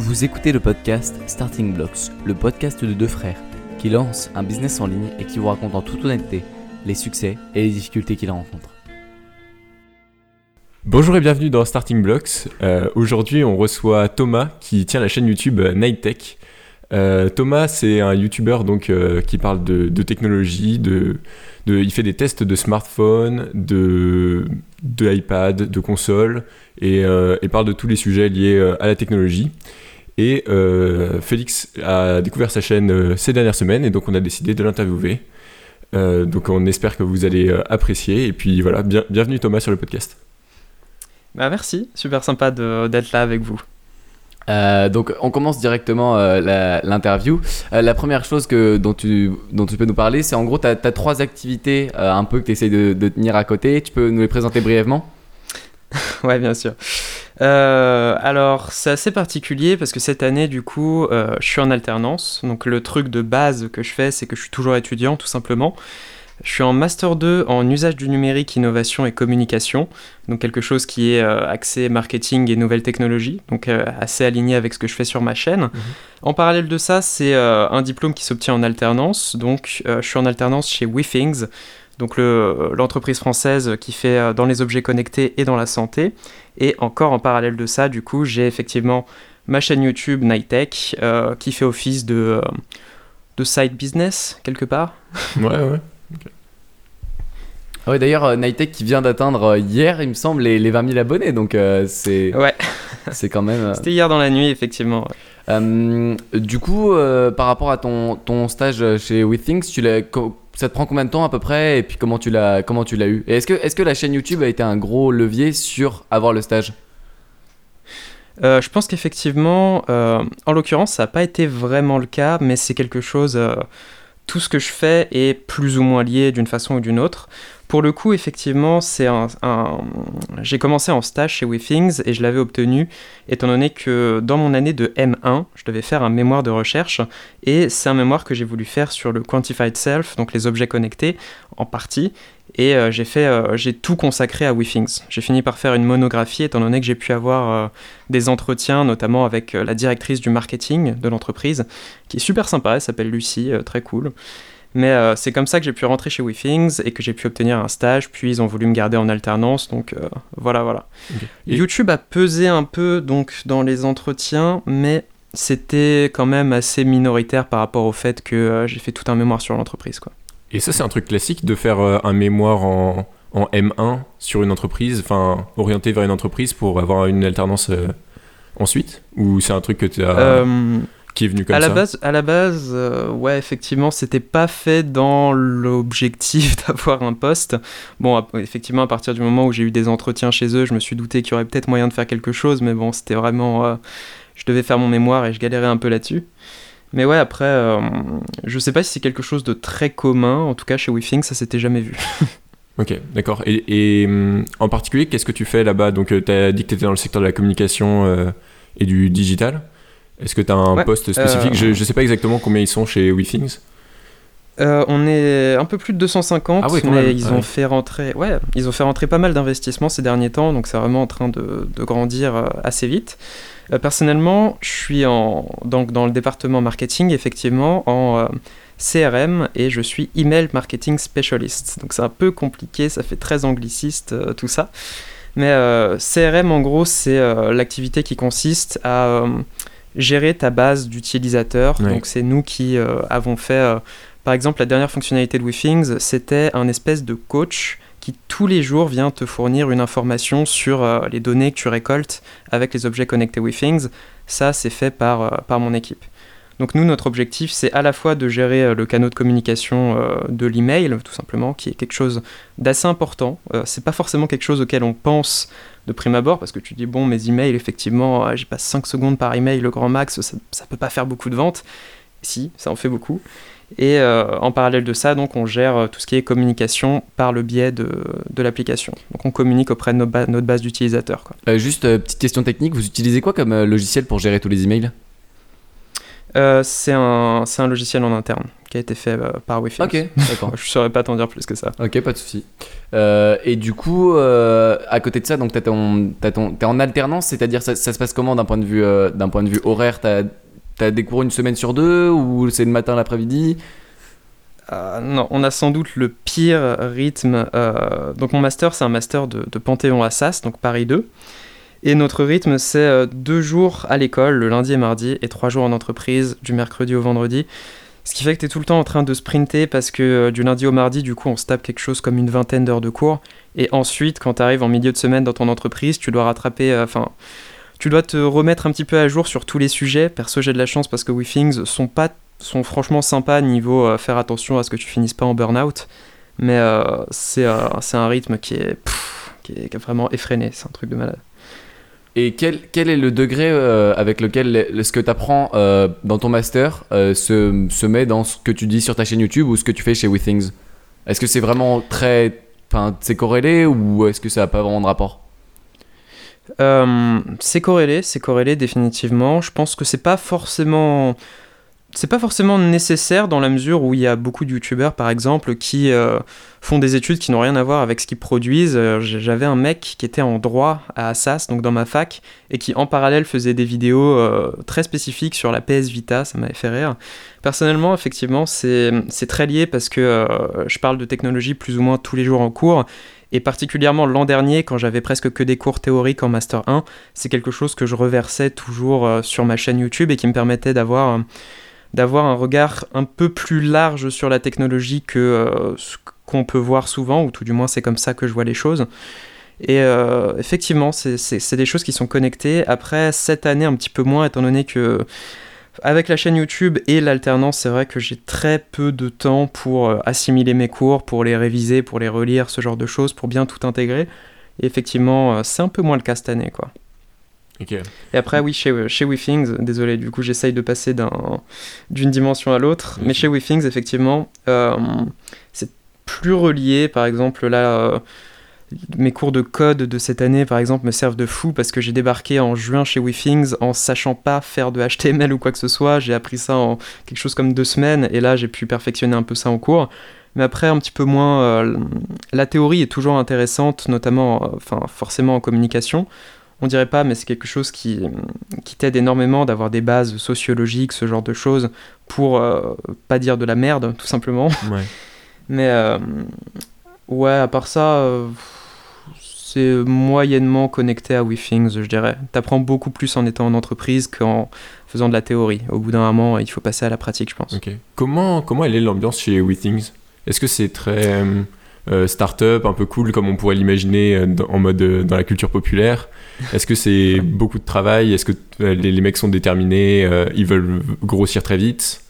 Vous écoutez le podcast Starting Blocks, le podcast de deux frères qui lancent un business en ligne et qui vous racontent en toute honnêteté les succès et les difficultés qu'ils rencontrent. Bonjour et bienvenue dans Starting Blocks. Euh, Aujourd'hui, on reçoit Thomas qui tient la chaîne YouTube euh, Night Tech. Euh, Thomas, c'est un YouTuber donc qui parle de, technologie, de, il fait des tests de smartphones, de, de iPad, de consoles et parle de tous les sujets liés à la technologie. Et euh, Félix a découvert sa chaîne euh, ces dernières semaines et donc on a décidé de l'interviewer. Euh, donc on espère que vous allez euh, apprécier. Et puis voilà, bien- bienvenue Thomas sur le podcast. Bah merci, super sympa de- d'être là avec vous. Euh, donc on commence directement euh, la- l'interview. Euh, la première chose que, dont, tu, dont tu peux nous parler, c'est en gros, tu as, trois activités euh, un peu que tu essayes de, de tenir à côté. Tu peux nous les présenter brièvement? Ouais, bien sûr. Euh, alors, c'est assez particulier parce que cette année, du coup, euh, je suis en alternance. Donc, le truc de base que je fais, c'est que je suis toujours étudiant, tout simplement. Je suis en Master 2 en usage du numérique, innovation et communication. Donc, quelque chose qui est euh, axé marketing et nouvelles technologies. Donc, euh, assez aligné avec ce que je fais sur ma chaîne. En parallèle de ça, c'est euh, un diplôme qui s'obtient en alternance. Donc, je suis en alternance chez WeThings. Donc le- l'entreprise française qui fait euh, dans les objets connectés et dans la santé. Et encore en parallèle de ça, du coup, j'ai effectivement ma chaîne YouTube Nightech euh, qui fait office de, euh, de side business quelque part. Ouais, ouais. Ah ouais, D'ailleurs, euh, Nightech qui vient d'atteindre hier, il me semble, les, les 20 000 abonnés. Donc euh, c'est Ouais, c'est quand même. euh, c'était hier dans la nuit, effectivement. ouais. Euh, du coup, euh, par rapport à ton, ton stage chez WeThings, tu l'as, co- ça te prend combien de temps à peu près et puis comment tu l'as, comment tu l'as eu? Et est-ce que, la chaîne YouTube a été un gros levier sur avoir le stage? Euh, je pense qu'effectivement, euh, en l'occurrence, ça n'a pas été vraiment le cas, mais c'est quelque chose. euh, tout ce que je fais est plus ou moins lié d'une façon ou d'une autre. Pour le coup, effectivement, c'est un, j'ai commencé en stage chez WeThings et je l'avais obtenu étant donné que dans mon année de M1, je devais faire un mémoire de recherche et c'est un mémoire que j'ai voulu faire sur le quantified self, donc les objets connectés en partie. Et euh, j'ai fait, euh, j'ai tout consacré à WeThings. J'ai fini par faire une monographie étant donné que j'ai pu avoir euh, des entretiens, notamment avec la directrice du marketing de l'entreprise, qui est super sympa, elle s'appelle Lucie, très cool. Mais euh, c'est comme ça que j'ai pu rentrer chez WeThings et que j'ai pu obtenir un stage, puis ils ont voulu me garder en alternance, donc euh, voilà, voilà. Et- YouTube a pesé un peu donc dans les entretiens, mais c'était quand même assez minoritaire par rapport au fait que euh, j'ai fait tout un mémoire sur l'entreprise, quoi. Et ça, c'est un truc classique de faire un mémoire en, en M1 sur une entreprise, enfin, orienté vers une entreprise pour avoir une alternance ensuite? Ou c'est un truc que tu as, qui est venu comme à ça la base, à la base, euh, ouais, effectivement, c'était pas fait dans l'objectif d'avoir un poste. Bon, effectivement, à partir du moment où j'ai eu des entretiens chez eux, je me suis douté qu'il y aurait peut-être moyen de faire quelque chose, mais bon, c'était vraiment, euh, je devais faire mon mémoire et je galérais un peu là-dessus. Mais ouais, après, euh, je sais pas si c'est quelque chose de très commun. En tout cas, chez WeThings, ça s'était jamais vu. Ok, d'accord. Et, et, hum, en particulier, qu'est-ce que tu fais là-bas? Donc, tu as dit que tu étais dans le secteur de la communication euh, et du digital? Est-ce que tu as un Ouais, poste spécifique euh, Je ne sais pas exactement combien ils sont chez WeThings. Euh, on est un peu plus de 250, Ah quand mais même. ils Ah ont fait rentrer, ouais, ils ont fait rentrer pas mal d'investissements ces derniers temps, donc c'est vraiment en train de, de grandir euh, assez vite. Euh, personnellement, je suis en, donc dans le département marketing, effectivement, en euh, CRM et je suis email marketing specialist. Donc c'est un peu compliqué, ça fait très angliciste tout ça. Mais CRM, en gros, c'est l'activité qui consiste à gérer ta base d'utilisateurs. Donc c'est nous qui euh, avons fait euh, par exemple, la dernière fonctionnalité de WeThings, c'était un espèce de coach qui tous les jours vient te fournir une information sur euh, les données que tu récoltes avec les objets connectés WeThings. Ça, c'est fait par, par mon équipe. Donc nous, notre objectif, c'est à la fois de gérer le canal de communication de l'email, tout simplement, qui est quelque chose d'assez important. C'est pas forcément quelque chose auquel on pense de prime abord, parce que tu dis, bon, mes emails, effectivement, euh, j'y passe 5 secondes par email, le grand max, ça, peut pas faire beaucoup de ventes. Si, ça en fait beaucoup. Et euh, en parallèle de ça, donc, on gère euh, tout ce qui est communication par le biais de, l'application. Donc on communique auprès de nos notre base d'utilisateurs. Euh, Juste petite question technique, vous utilisez quoi comme logiciel pour gérer tous les emails? Euh, c'est un, un logiciel en interne qui a été fait euh, par WeFix. Ok, d'accord. Je saurais pas t'en dire plus que ça. Ok, pas de souci. Euh, et du coup, à côté de ça, donc t'es en alternance, c'est-à-dire ça, ça se passe comment d'un point de vue, d'un point de vue horaire? T'as, t'as des cours une semaine sur deux ou c'est le matin, l'après-midi? Euh, non, on a sans doute le pire rythme. euh, donc mon master, c'est un master de, de Panthéon Assas, donc Paris 2. Et notre rythme, c'est euh, deux jours à l'école, le lundi et mardi, et trois jours en entreprise, du mercredi au vendredi. Ce qui fait que tu es tout le temps en train de sprinter parce que euh, du lundi au mardi, du coup, on se tape quelque chose comme une vingtaine d'heures de cours. Et ensuite, quand tu arrives en milieu de semaine dans ton entreprise, tu dois rattraper, euh, enfin, tu dois te remettre un petit peu à jour sur tous les sujets. Perso, j'ai de la chance parce que WeThings sont pas, sont franchement sympas niveau euh, faire attention à ce que tu finisses pas en burn-out. Mais c'est un rythme qui est vraiment effréné. C'est un truc de malade. Et quel, quel est le degré euh, avec lequel le- ce que tu apprends dans ton master euh, se, se met dans ce que tu dis sur ta chaîne YouTube ou ce que tu fais chez WeThings? Est-ce que c'est vraiment très. C'est corrélé ou est-ce que ça n'a pas vraiment de rapport? Euh, c'est corrélé, c'est corrélé définitivement. Je pense que c'est pas forcément, c'est pas forcément nécessaire dans la mesure où il y a beaucoup de youtubeurs par exemple qui euh, font des études qui n'ont rien à voir avec ce qu'ils produisent. Euh, J'avais un mec qui était en droit à Assas, donc dans ma fac, et qui en parallèle faisait des vidéos euh, très spécifiques sur la PS Vita. Ça m'avait fait rire. Personnellement, effectivement, c'est très lié parce que je parle de technologie plus ou moins tous les jours en cours. Et particulièrement l'an dernier, quand j'avais presque que des cours théoriques en Master 1, c'est quelque chose que je reversais toujours sur ma chaîne YouTube et qui me permettait d'avoir d'avoir un regard un peu plus large sur la technologie que euh, ce qu'on peut voir souvent, ou tout du moins c'est comme ça que je vois les choses. Et euh, effectivement, c'est- des choses qui sont connectées. Après, cette année, un petit peu moins, étant donné que avec la chaîne YouTube et l'alternance, c'est vrai que j'ai très peu de temps pour euh, assimiler mes cours, pour les réviser, pour les relire, ce genre de choses, pour bien tout intégrer. Et effectivement, c'est un peu moins le cas cette année, quoi. Et après, oui, chez, chez WeThings, désolé, du coup, j'essaye de passer d'un- d'une dimension à l'autre. Mais chez WeThings, effectivement, euh, c'est plus relié. Par exemple, là, euh, mes cours de code de cette année, par exemple, me servent de fou parce que j'ai débarqué en juin chez WeThings en sachant pas faire de HTML ou quoi que ce soit. J'ai appris ça en quelque chose comme deux semaines et là, j'ai pu perfectionner un peu ça en cours. Mais après, un petit peu moins. euh, la théorie est toujours intéressante, notamment, euh, enfin, forcément en communication. On dirait pas, mais c'est quelque chose qui, qui t'aide énormément d'avoir des bases sociologiques, ce genre de choses, pour euh, pas dire de la merde, tout simplement. Ouais. Mais euh, ouais, à part ça, euh, c'est moyennement connecté à WeThings, je dirais. T'apprends beaucoup plus en étant en entreprise qu'en faisant de la théorie. Au bout d'un moment, il faut passer à la pratique, je pense. Ok. Comment, comment elle est l'ambiance chez WeThings? Est-ce que c'est très euh, start-up, un peu cool comme on pourrait l'imaginer en mode dans la culture populaire? Est-ce que c'est beaucoup de travail? Est-ce que euh, les, les mecs sont déterminés euh, Ils veulent grossir très vite?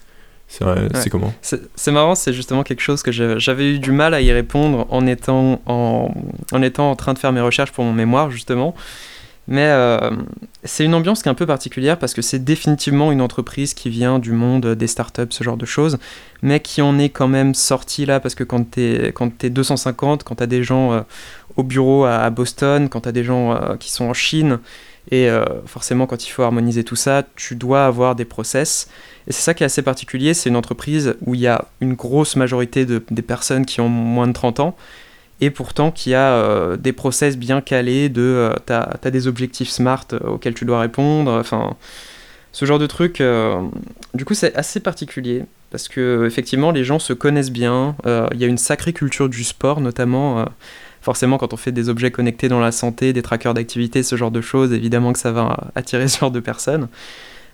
C'est euh, comment? C'est marrant, c'est justement quelque chose que j'avais eu du mal à y répondre en étant en, en étant en train de faire mes recherches pour mon mémoire, justement. Mais euh, c'est une ambiance qui est un peu particulière parce que c'est définitivement une entreprise qui vient du monde des startups, ce genre de choses, mais qui en est quand même sorti là parce que quand t'es quand es 250, quand t'as des gens euh, au bureau à, Boston, quand t'as des gens euh, qui sont en Chine, et forcément quand il faut harmoniser tout ça, tu dois avoir des process. Et c'est ça qui est assez particulier, c'est une entreprise où il y a une grosse majorité de, des personnes qui ont moins de 30 ans, et pourtant qui a euh, des process bien calés de... Euh, t'as as des objectifs SMART euh, auxquels tu dois répondre, enfin... Ce genre de truc, du coup c'est assez particulier, parce que effectivement les gens se connaissent bien, il y a une sacrée culture du sport notamment... Forcément, quand on fait des objets connectés dans la santé, des trackers d'activité, ce genre de choses, évidemment que ça va attirer ce genre de personnes.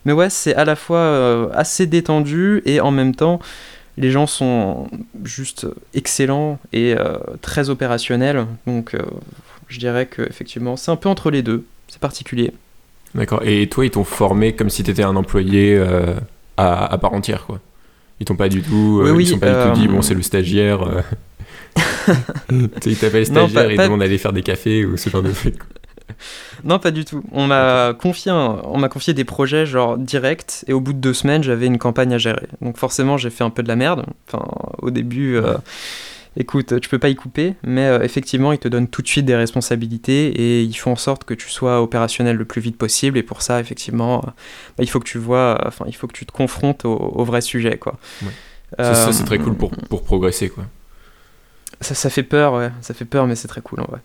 Mais ouais, c'est à la fois assez détendu et en même temps, les gens sont juste excellents et euh, très opérationnels. Donc, euh, je dirais que effectivement, c'est un peu entre les deux. C'est particulier. D'accord. Et toi, ils t'ont formé comme si t'étais un employé euh, à, à part entière, quoi. Ils t'ont pas du tout, Oui, oui, ils sont pas du tout dit bon c'est le stagiaire. tu ils t'appellent Non, stagiaire pas- et pas- demandent d'aller faire des cafés ou ce genre de trucs. Non, pas du tout. On m'a confié, un- on m'a confié des projets genre direct et au bout de deux semaines, j'avais une campagne à gérer. Donc forcément, j'ai fait un peu de la merde. Enfin, au début. euh, Écoute, tu peux pas y couper, mais euh, effectivement, ils te donnent tout de suite des responsabilités et ils font en sorte que tu sois opérationnel le plus vite possible. Et pour ça, effectivement, euh, bah, il faut que tu vois, enfin, il faut que tu te confrontes au, vrai sujet, quoi. Ça, c'est très cool pour, pour progresser, quoi. Ça, ça, fait peur, ouais. Ça fait peur, mais c'est très cool, en vrai.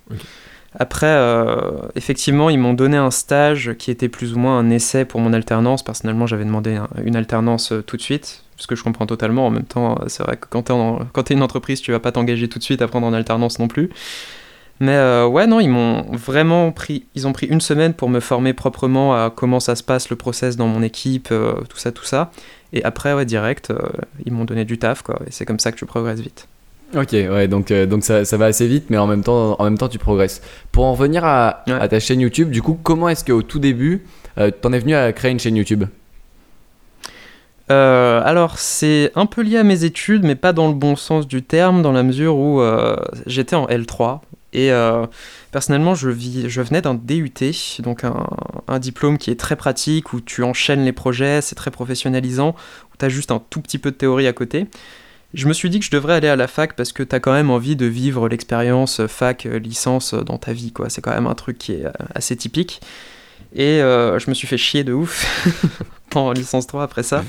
Après, euh, effectivement, ils m'ont donné un stage qui était plus ou moins un essai pour mon alternance. Personnellement, j'avais demandé une alternance tout de suite ce que je comprends totalement. En même temps, c'est vrai que quand tu es, une entreprise, tu vas pas t'engager tout de suite à prendre en alternance non plus. Mais euh, ouais, non, ils m'ont vraiment pris, ils ont pris une semaine pour me former proprement à comment ça se passe, le process dans mon équipe, euh, tout ça, tout ça. Et après, ouais, direct, euh, ils m'ont donné du taf, quoi. Et c'est comme ça que tu progresses vite. Ok, ouais, donc, donc ça, ça, va assez vite, mais en même temps, en même temps, tu progresses. Pour en revenir à, à ta chaîne YouTube, du coup, comment est-ce qu'au tout début, t'en es venu à créer une chaîne YouTube? Euh, alors, c'est un peu lié à mes études, mais pas dans le bon sens du terme, dans la mesure où euh, j'étais en L3. Et euh, personnellement, je, vis, je venais d'un DUT, donc un, diplôme qui est très pratique, où tu enchaînes les projets, c'est très professionnalisant, où tu as juste un tout petit peu de théorie à côté. Je me suis dit que je devrais aller à la fac parce que tu as quand même envie de vivre l'expérience fac, licence dans ta vie. quoi. C'est quand même un truc qui est assez typique. Et je me suis fait chier de ouf en licence 3 après ça.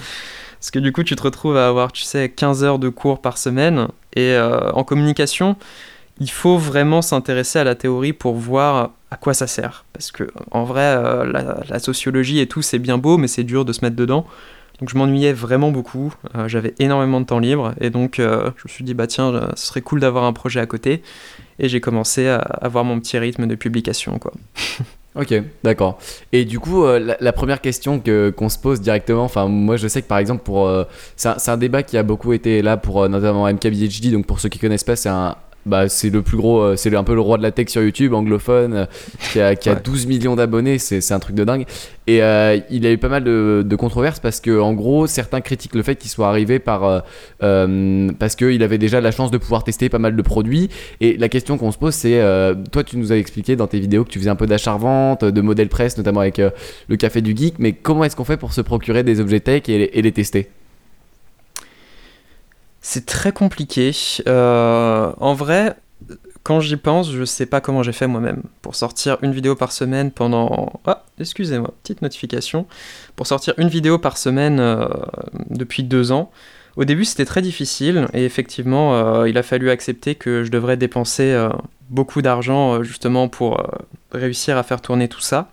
Parce que du coup, tu te retrouves à avoir, tu sais, 15 heures de cours par semaine. Et euh, en communication, il faut vraiment s'intéresser à la théorie pour voir à quoi ça sert. Parce que en vrai, euh, la, sociologie et tout, c'est bien beau, mais c'est dur de se mettre dedans. Donc je m'ennuyais vraiment beaucoup, euh, j'avais énormément de temps libre, et donc je me suis dit, bah tiens, ce serait cool d'avoir un projet à côté, et j'ai commencé à avoir mon petit rythme de publication, quoi. Ok, d'accord. Et du coup, euh, la, première question que qu'on se pose directement, enfin moi je sais que par exemple pour, euh, c'est un, débat qui a beaucoup été là pour euh, notamment MKBHD, donc pour ceux qui connaissent pas, c'est un, bah, c'est le plus gros, euh, c'est un peu le roi de la tech sur YouTube, anglophone, euh, qui a, qui a 12 millions d'abonnés, c'est un truc de dingue. Et euh, il a eu pas mal de, de, controverses parce que, en gros, certains critiquent le fait qu'il soit arrivé par, parce qu'il avait déjà la chance de pouvoir tester pas mal de produits. Et la question qu'on se pose, c'est, toi, tu nous as expliqué dans tes vidéos que tu faisais un peu d'achat-vente, de modèle presse, notamment avec le café du geek, mais comment est-ce qu'on fait pour se procurer des objets tech et, et les tester? C'est très compliqué. Euh, en vrai, quand j'y pense, je sais pas comment j'ai fait moi-même. Pour sortir une vidéo par semaine pendant. Ah, excusez-moi, petite notification. Pour sortir une vidéo par semaine euh, depuis deux ans. Au début, c'était très difficile et effectivement, euh, il a fallu accepter que je devrais dépenser beaucoup d'argent justement pour réussir à faire tourner tout ça.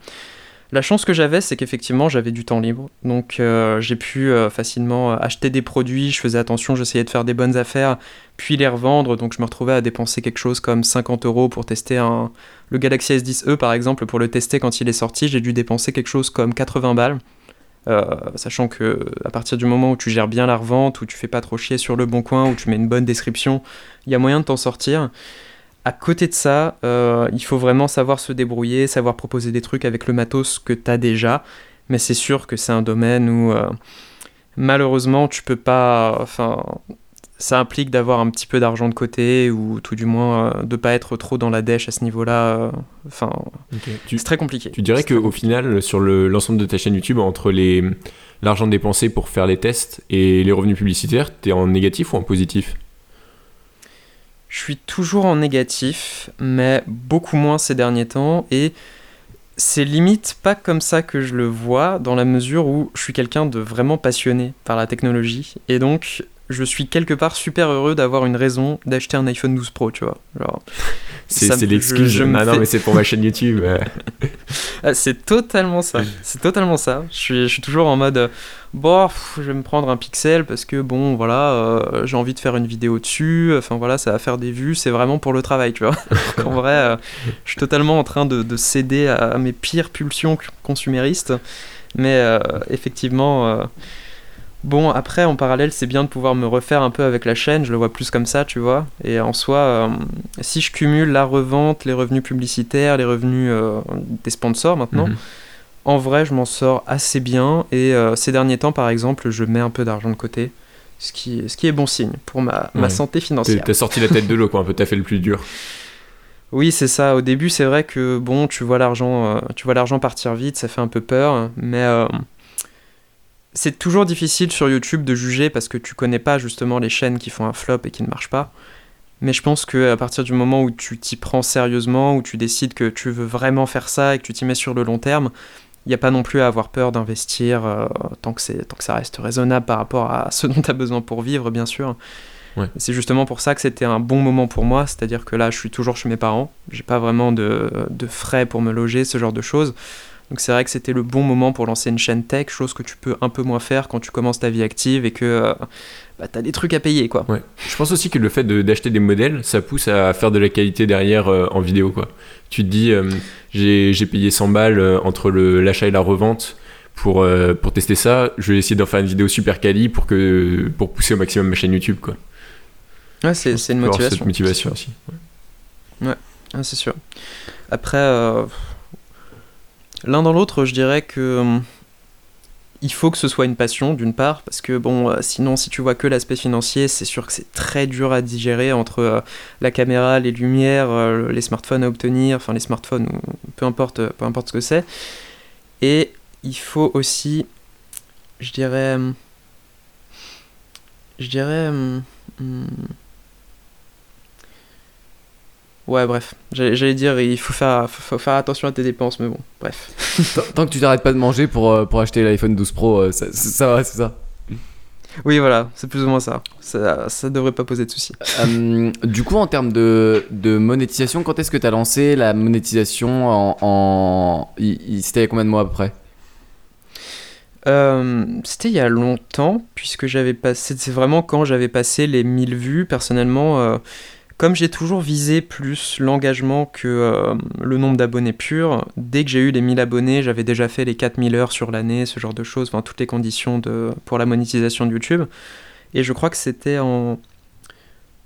La chance que j'avais, c'est qu'effectivement, j'avais du temps libre. Donc, euh, j'ai pu euh, facilement euh, acheter des produits, je faisais attention, j'essayais de faire des bonnes affaires, puis les revendre. Donc, je me retrouvais à dépenser quelque chose comme 50 euros pour tester un... le Galaxy S10e, par exemple, pour le tester quand il est sorti. J'ai dû dépenser quelque chose comme 80 balles. sachant que à partir du moment où tu gères bien la revente, où tu fais pas trop chier sur le bon coin, où tu mets une bonne description, il y a moyen de t'en sortir. À côté de ça, euh, il faut vraiment savoir se débrouiller, savoir proposer des trucs avec le matos que tu as déjà. Mais c'est sûr que c'est un domaine où euh, malheureusement tu peux pas. Enfin, ça implique d'avoir un petit peu d'argent de côté ou tout du moins euh, de pas être trop dans la dèche à ce niveau-là. Enfin, c'est très compliqué. Tu dirais qu'au final, sur l'ensemble de ta chaîne YouTube, entre les l'argent dépensé pour faire les tests et les revenus publicitaires, tu es en négatif ou en positif? Je suis toujours en négatif, mais beaucoup moins ces derniers temps. Et c'est limite pas comme ça que je le vois, dans la mesure où je suis quelqu'un de vraiment passionné par la technologie. Et donc, je suis quelque part super heureux d'avoir une raison d'acheter un iPhone 12 Pro, tu vois. c'est l'excuse. Je, ah non, mais c'est pour ma chaîne YouTube. Ah, c'est totalement ça. C'est totalement ça. Je suis, je suis toujours en mode, bon, je vais me prendre un pixel parce que bon, voilà, euh, j'ai envie de faire une vidéo dessus. Enfin voilà, ça va faire des vues. C'est vraiment pour le travail, tu vois. en vrai, euh, je suis totalement en train de, de céder à, mes pires pulsions consuméristes. Mais euh, effectivement Bon, après, en parallèle, c'est bien de pouvoir me refaire un peu avec la chaîne, je le vois plus comme ça, tu vois. Et en soi, euh, si je cumule la revente, les revenus publicitaires, les revenus euh, des sponsors maintenant, mhm. en vrai, je m'en sors assez bien. Et euh, ces derniers temps, par exemple, je mets un peu d'argent de côté, ce qui, ce qui est bon signe pour ma, ma santé financière. T'as sorti la tête de l'eau, quoi, un peu, t'as fait le plus dur. Oui, c'est ça. Au début, c'est vrai que, bon, tu vois l'argent tu vois l'argent partir vite, ça fait un peu peur, mais c'est toujours difficile sur YouTube de juger parce que tu connais pas justement les chaînes qui font un flop et qui ne marchent pas. Mais je pense que à partir du moment où tu t'y prends sérieusement, où tu décides que tu veux vraiment faire ça et que tu t'y mets sur le long terme, il n'y a pas non plus à avoir peur d'investir euh, tant, que tant que ça reste raisonnable par rapport à ce dont tu as besoin pour vivre, bien sûr. Ouais. C'est justement pour ça que c'était un bon moment pour moi, c'est-à-dire que là, je suis toujours chez mes parents, j'ai pas vraiment de, de, frais pour me loger, ce genre de choses. Donc c'est vrai que c'était le bon moment pour lancer une chaîne tech, chose que tu peux un peu moins faire quand tu commences ta vie active et que euh, bah, tu as des trucs à payer. quoi. Ouais. Je pense aussi que le fait d'acheter des modèles, ça pousse à faire de la qualité derrière euh, en vidéo. quoi. Tu te dis, euh, j'ai payé 100 balles euh, entre l'achat et la revente pour, pour tester ça, je vais essayer d'en faire une vidéo super quali pour, que, pour pousser au maximum ma chaîne YouTube. Quoi. Ouais, c'est une motivation. Cette motivation aussi. Ouais, ouais c'est sûr. Après, l'un dans l'autre, je dirais que hum, il faut que ce soit une passion d'une part parce que bon euh, sinon si tu vois que l'aspect financier c'est sûr que c'est très dur à digérer entre euh, la caméra les lumières euh, les smartphones à obtenir enfin les smartphones peu importe peu importe ce que c'est. Et il faut aussi je dirais hum, je dirais hum, Ouais, bref. J'allais dire, il faut faire, faut faire attention à tes dépenses, mais bon, bref. tant, que tu t'arrêtes pas de manger pour, euh, pour acheter l'iPhone 12 Pro, euh, ça, ça va, c'est ça? Oui, voilà, c'est plus ou moins ça. Ça, ça devrait pas poser de soucis. Euh, du coup, en termes de, de monétisation, quand est-ce que tu as lancé la monétisation en. en... C'était combien de mois à peu près? C'était il y a longtemps, puisque j'avais passé. C'est vraiment quand j'avais passé les 1000 vues. Personnellement, comme j'ai toujours visé plus l'engagement que euh, le nombre d'abonnés purs, dès que j'ai eu les 1000 abonnés, j'avais déjà fait les 4000 heures sur l'année, ce genre de choses, enfin toutes les conditions de, pour la monétisation de YouTube. Et je crois que c'était en,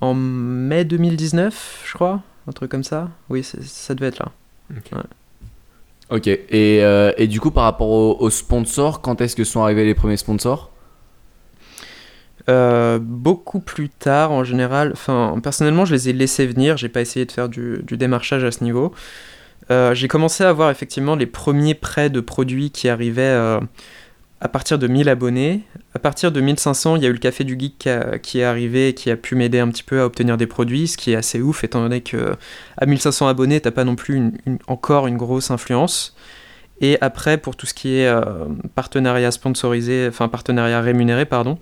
en mai 2019, je crois, un truc comme ça. Oui, ça devait être là. Ok, et, euh, et, du coup par rapport aux sponsors, quand est-ce que sont arrivés les premiers sponsors? Euh, beaucoup plus tard en général. Enfin, personnellement, je les ai laissés venir. J'ai pas essayé de faire du, démarchage à ce niveau. Euh, j'ai commencé à voir effectivement les premiers prêts de produits qui arrivaient euh, à partir de 1000 abonnés. À partir de 1500, il y a eu le Café du Geek qui, est arrivé et qui a pu m'aider un petit peu à obtenir des produits, ce qui est assez ouf étant donné que à 1500 abonnés, t'as pas non plus encore une grosse influence. Et après, pour tout ce qui est partenariat sponsorisé, enfin partenariat rémunéré, pardon,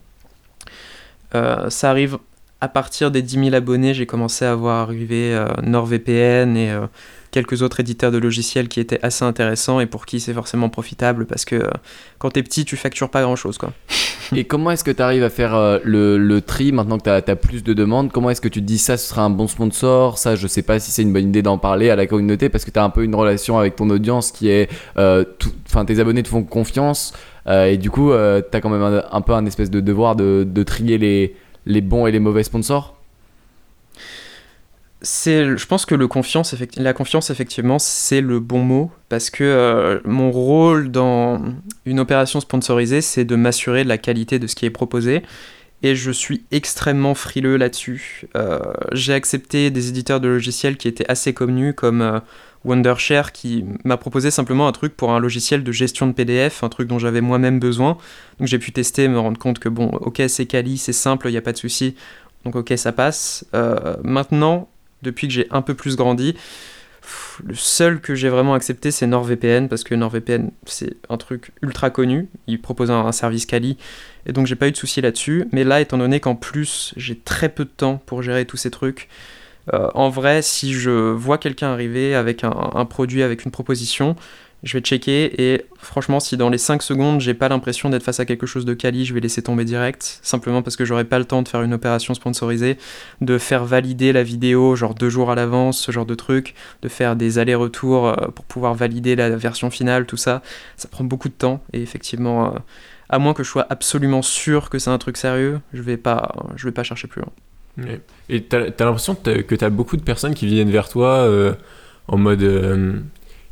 euh, ça arrive à partir des 10 000 abonnés, j'ai commencé à voir arriver euh, NordVPN et euh, quelques autres éditeurs de logiciels qui étaient assez intéressants et pour qui c'est forcément profitable parce que quand t'es petit, tu factures pas grand chose. Quoi. et comment est-ce que tu arrives à faire le, le, tri maintenant que tu as, plus de demandes? Comment est-ce que tu te dis ça, ce sera un bon sponsor? Ça, je sais pas si c'est une bonne idée d'en parler à la communauté parce que tu as un peu une relation avec ton audience qui est. Enfin, tes abonnés te font confiance. Euh, et du coup, euh, tu as quand même un, peu un espèce de devoir de, trier les, les bons et les mauvais sponsors c'est, je pense que le confiance, la confiance, effectivement, c'est le bon mot, parce que euh, mon rôle dans une opération sponsorisée, c'est de m'assurer de la qualité de ce qui est proposé, et je suis extrêmement frileux là-dessus. j'ai accepté des éditeurs de logiciels qui étaient assez connus, comme Wondershare qui m'a proposé simplement un truc pour un logiciel de gestion de PDF, un truc dont j'avais moi-même besoin. Donc j'ai pu tester, me rendre compte que bon, ok, c'est quali, c'est simple, il n'y a pas de souci. Donc ok, ça passe. Euh, maintenant, depuis que j'ai un peu plus grandi, le seul que j'ai vraiment accepté, c'est NordVPN, parce que NordVPN, c'est un truc ultra connu. Il propose un, service quali, et donc j'ai pas eu de souci là-dessus. Mais là, étant donné qu'en plus, j'ai très peu de temps pour gérer tous ces trucs, euh, en vrai, si je vois quelqu'un arriver avec un, produit, avec une proposition, je vais checker et franchement, si dans les 5 secondes, j'ai pas l'impression d'être face à quelque chose de quali, je vais laisser tomber direct, simplement parce que j'aurai pas le temps de faire une opération sponsorisée, de faire valider la vidéo genre deux jours à l'avance, ce genre de truc, de faire des allers-retours euh, pour pouvoir valider la version finale, tout ça, ça prend beaucoup de temps et effectivement, euh, à moins que je sois absolument sûr que c'est un truc sérieux, je vais pas, vais pas chercher plus loin. Et t'as as, l'impression que t'as beaucoup de personnes qui viennent vers toi euh, en mode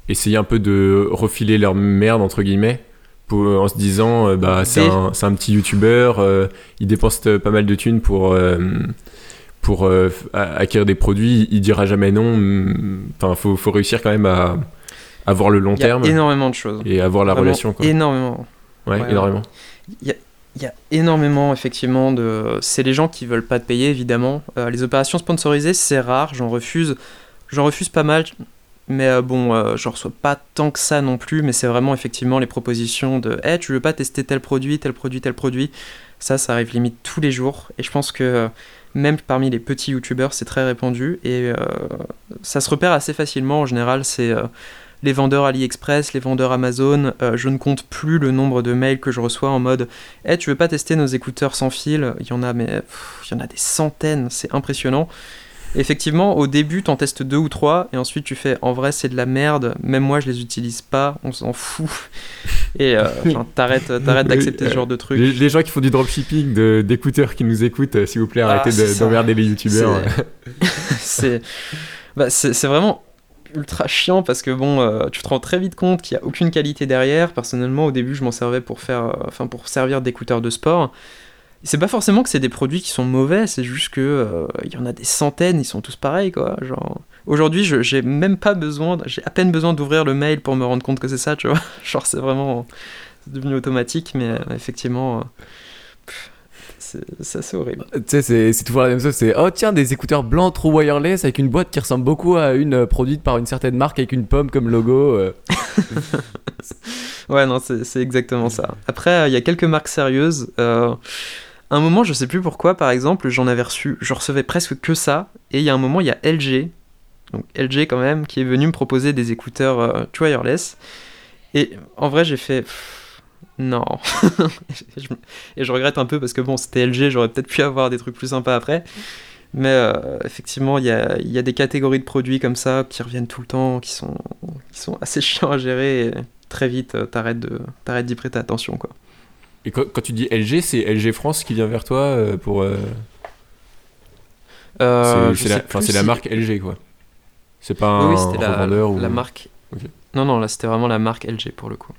essayer un peu de refiler leur merde, entre guillemets, pour, en se disant euh, bah, c'est un, un, petit youtubeur, il dépense pas mal de thunes pour, pour acquérir des produits, il dira jamais non. Mm, enfin, faut, faut réussir quand même à avoir le long terme. énormément de choses. Et avoir la relation. Quoi. Énormément. Ouais, énormément. Il il y a énormément, effectivement, de. C'est les gens qui veulent pas te payer, évidemment. Euh, les opérations sponsorisées, c'est rare, j'en refuse. J'en refuse pas mal, mais euh, bon, euh, j'en reçois pas tant que ça non plus. Mais c'est vraiment, effectivement, les propositions de Hey, tu veux pas tester tel produit, tel produit, tel produit? Ça, ça arrive limite tous les jours. Et je pense que même parmi les petits youtubeurs, c'est très répandu. Et ça se repère assez facilement. En général, c'est les vendeurs AliExpress, les vendeurs Amazon, euh, je ne compte plus le nombre de mails que je reçois en mode Eh, tu veux pas tester nos écouteurs sans fil? Il a, il y en a des centaines, c'est impressionnant. Effectivement, au début, t'en testes deux ou trois, et ensuite tu fais en vrai, c'est de la merde, même moi je les utilise pas, on s'en fout. Et euh, t'arrêtes, d'accepter ce genre de trucs. Les, gens qui font du dropshipping d'écouteurs qui nous écoutent, euh, s'il vous plaît, ah, arrêtez d'emmerder les youtubeurs. C'est. Bah, c'est vraiment ultra chiant parce que bon, euh, tu te rends très vite compte qu'il n'y a aucune qualité derrière. Personnellement, au début, je m'en servais pour faire, enfin pour servir d'écouteur de sport. C'est pas forcément que c'est des produits qui sont mauvais, c'est juste que euh, il y en a des centaines, ils sont tous pareils quoi. Genre aujourd'hui, j'ai même pas besoin, j'ai à peine besoin d'ouvrir le mail pour me rendre compte que c'est ça, tu vois. Genre c'est vraiment devenu automatique, mais effectivement c'est assez horrible. Tu sais, c'est toujours la même chose. C'est oh tiens, des écouteurs blancs trop wireless avec une boîte qui ressemble beaucoup à une euh, produite par une certaine marque avec une pomme comme logo. Euh. ouais, non, c'est exactement ça. Après, il y a quelques marques sérieuses. Euh, un moment, je sais plus pourquoi, par exemple, j'en avais reçu, je recevais presque que ça. Et il y a un moment, il y a LG, donc LG quand même, qui est venu me proposer des écouteurs wireless. Et en vrai, j'ai fait. Non. et je regrette un peu parce que bon, c'était LG, j'aurais peut-être pu avoir des trucs plus sympas après. Mais euh, effectivement, il y a, y a, des catégories de produits comme ça qui reviennent tout le temps, qui sont, qui sont assez chiants à gérer. Et très vite, euh, t'arrêtes d'y prêter attention. Quoi. Et quand, quand, tu dis LG, c'est LG France qui vient vers toi euh, pour. c'est la, la, marque LG, quoi. C'est pas un, oui, c'était la, la, marque. Non, non, là, c'était vraiment la marque LG pour le coup.